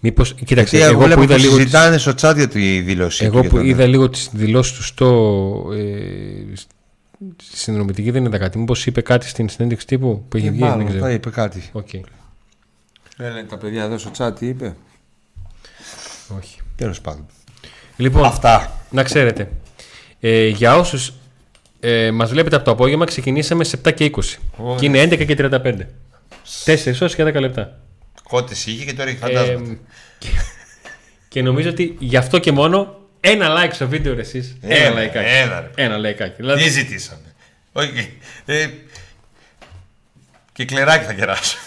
Μήπως. Κοίταξε, γιατί εγώ που είδα λίγο. Συζητάνε στο chat για τη δήλωση. Εγώ που είδα λίγο τις δηλώσεις τους στο. Ε, στη συνδρομητική δεν είδα κάτι. Μήπως είπε κάτι στην συνέντευξη τύπου που είχε βγει. Μάλλον, δεν ξέρω. είπε κάτι. Okay. Λένε τα παιδιά εδώ στο chat τι είπε; Όχι. Τέλος πάντων. Λοιπόν, Αυτά. να ξέρετε. Ε, για όσους ε, Μας βλέπετε από το απόγευμα, ξεκινήσαμε σε 7 και 20. Oh, και είναι 11 και 35. 4 ώρες και 10 λεπτά. Κότε είχε και τώρα έχει φαντάσματα. Ε, και, και νομίζω ότι γι' αυτό και μόνο ένα like στο βίντεο ρε εσείς. Ένα, ένα like. Ένα, ένα like. Δηλαδή... Τι ζητήσαμε. Όχι. Ε, και κλεράκι θα κεράσω.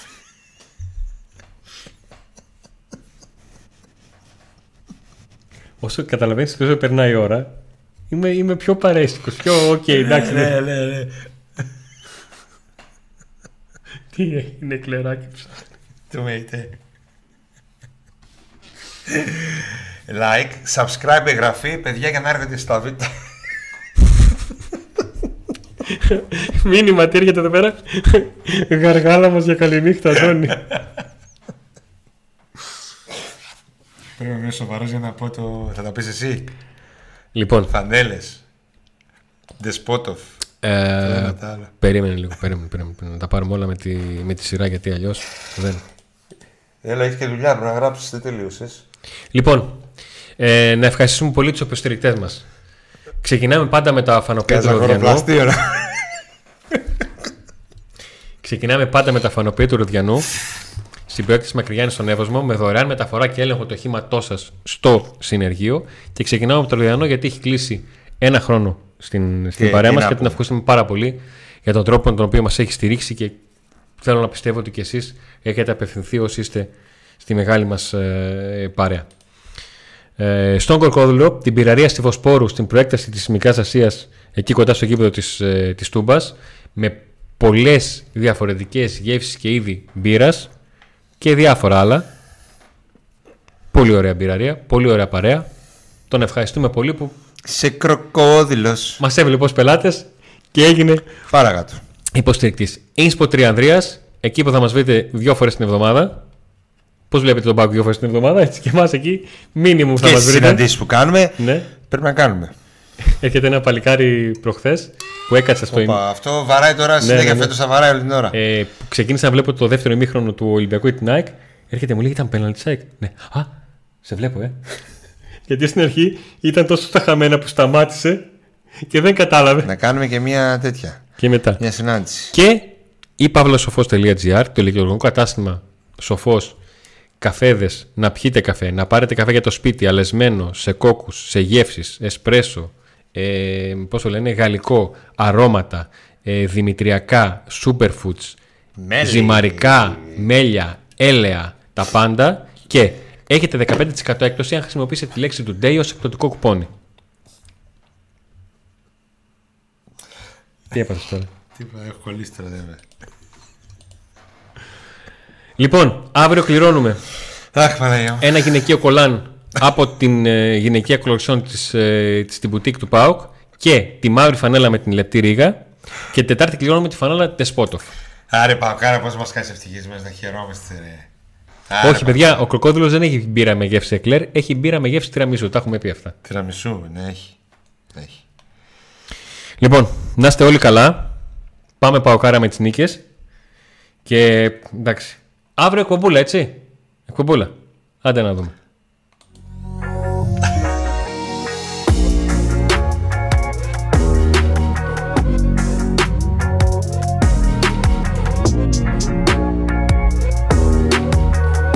Όσο καταλαβαίνεις όσο περνάει η ώρα, Είμαι, είμαι πιο παρεΐστικος. Πιο OK, okay, εντάξει. ναι, ναι, ναι. Τι είναι εκλεράκι ψάχνει. Το μέτε. Like, subscribe, εγγραφή, παιδιά για να έρχεται στα βίντεο. Μήνυμα, τι έρχεται εδώ πέρα; Γαργάλα μας για καληνύχτα, Αντώνη. Πρέπει να είμαι σοβαρός για να πω το... Θα τα πεις εσύ. Λοιπόν. Φανέλες. Δεσπότοφ. Ε, περίμενε λίγο, περίμενε, περίμενε, Να τα πάρουμε όλα με τη, με τη σειρά γιατί αλλιώς δεν. Έλα, έχει και δουλειά, πρέπει να γράψεις, δεν τελείωσες. Λοιπόν, ε, να ευχαριστήσουμε πολύ τους υποστηρικτέ μας. Ξεκινάμε πάντα με τα φανοπία του Ροδιανού. Ξεκινάμε πάντα με τα φανοπία του Ροδιανού στην προέκτηση Μακριγιάννη στον Εύωσμο με δωρεάν μεταφορά και έλεγχο του οχήματό σας στο συνεργείο. Και ξεκινάμε από το Λιδιανό γιατί έχει κλείσει ένα χρόνο στην, στην παρέα μας και την ευχαριστούμε πάρα πολύ για τον τρόπο με τον οποίο μας έχει στηρίξει και θέλω να πιστεύω ότι και εσείς έχετε απευθυνθεί όσοι είστε στη μεγάλη μας ε, παρέα. Ε, στον Κορκόδουλο, την πυραρία στη Βοσπόρου, στην προέκταση της Μικρά Ασίας, εκεί κοντά στο γήπεδο της ε, της Τούμπας, με πολλές διαφορετικές γεύσεις και είδη μπύρας και διάφορα άλλα. Πολύ ωραία μπειραρία, πολύ ωραία παρέα. Τον ευχαριστούμε πολύ που. Σε κροκόδηλος. Μας έβλεπε ως πελάτες και έγινε. Παρακάτω. Υποστηρικτής. Ινσπο Τριανδρία, εκεί που θα μας βρείτε δύο φορές την εβδομάδα. Πώς βλέπετε τον Πάουκ δύο φορές την εβδομάδα, έτσι και εμάς εκεί μήνυμου θα μας βρείτε. Και συναντήσεις που κάνουμε ναι. πρέπει να κάνουμε. Έρχεται ένα παλικάρι προχθές που έκατσε στο ημίχρονο. Αυτό βαράει τώρα συνέχεια, ναι, ναι, ναι. φέτος θα βαράει όλη την ώρα. Ε, ξεκίνησα να βλέπω το δεύτερο ημίχρονο του Ολυμπιακού ή την ΑΕΚ. Έρχεται μου λέει ήταν πέναλτι ΑΕΚ. Ναι. Α, σε βλέπω, ε. Γιατί στην αρχή ήταν τόσο στα χαμένα που σταμάτησε και δεν κατάλαβε. Να κάνουμε και μια τέτοια. Και μετά. Μια συνάντηση. Και η παύλασοφό.gr, το ηλεκτρονικό κατάστημα σοφός καφέδες, να πιείτε καφέ, να πάρετε καφέ για το σπίτι, αλεσμένο, σε κόκκους, σε γεύσεις, εσπρέσο, ε, πώς το λένε, γαλλικό, αρώματα, ε, δημητριακά, superfoods, Μέλι. ζυμαρικά, μέλια, έλαια, τα πάντα και έχετε 15% έκπτωση αν χρησιμοποιήσετε τη λέξη του Day ως εκπτωτικό κουπόνι. Τι έπαθες τώρα; Τι έχω κολλήσει τώρα, δεν Λοιπόν, αύριο κληρώνουμε. Αχ, Ένα γυναικείο κολάν από την ε, γυναικεία κολοξιόν της, ε, της, στην μπουτίκ του ΠΑΟΚ και τη μαύρη φανέλα με την λεπτή ρίγα και την Τετάρτη κληρώνουμε τη φανέλα Τεσπότοφ. Άρε Παοκάρα, πώς μας κάνεις ευτυχισμένος να χαιρόμαστε ρε. Άρα, Όχι, παιδιά, ο κροκόδηλος δεν έχει μπύρα με γεύση εκλέρ, έχει μπύρα με γεύση τυραμισού. Τα έχουμε πει αυτά. Τυραμισού, ναι, έχει. έχει. Λοιπόν, να είστε όλοι καλά. Πάμε παοκάρα με τις νίκες. Και εντάξει. Αύριο εκπομπούλα, έτσι. Εκπομπούλα. Άντε να δούμε.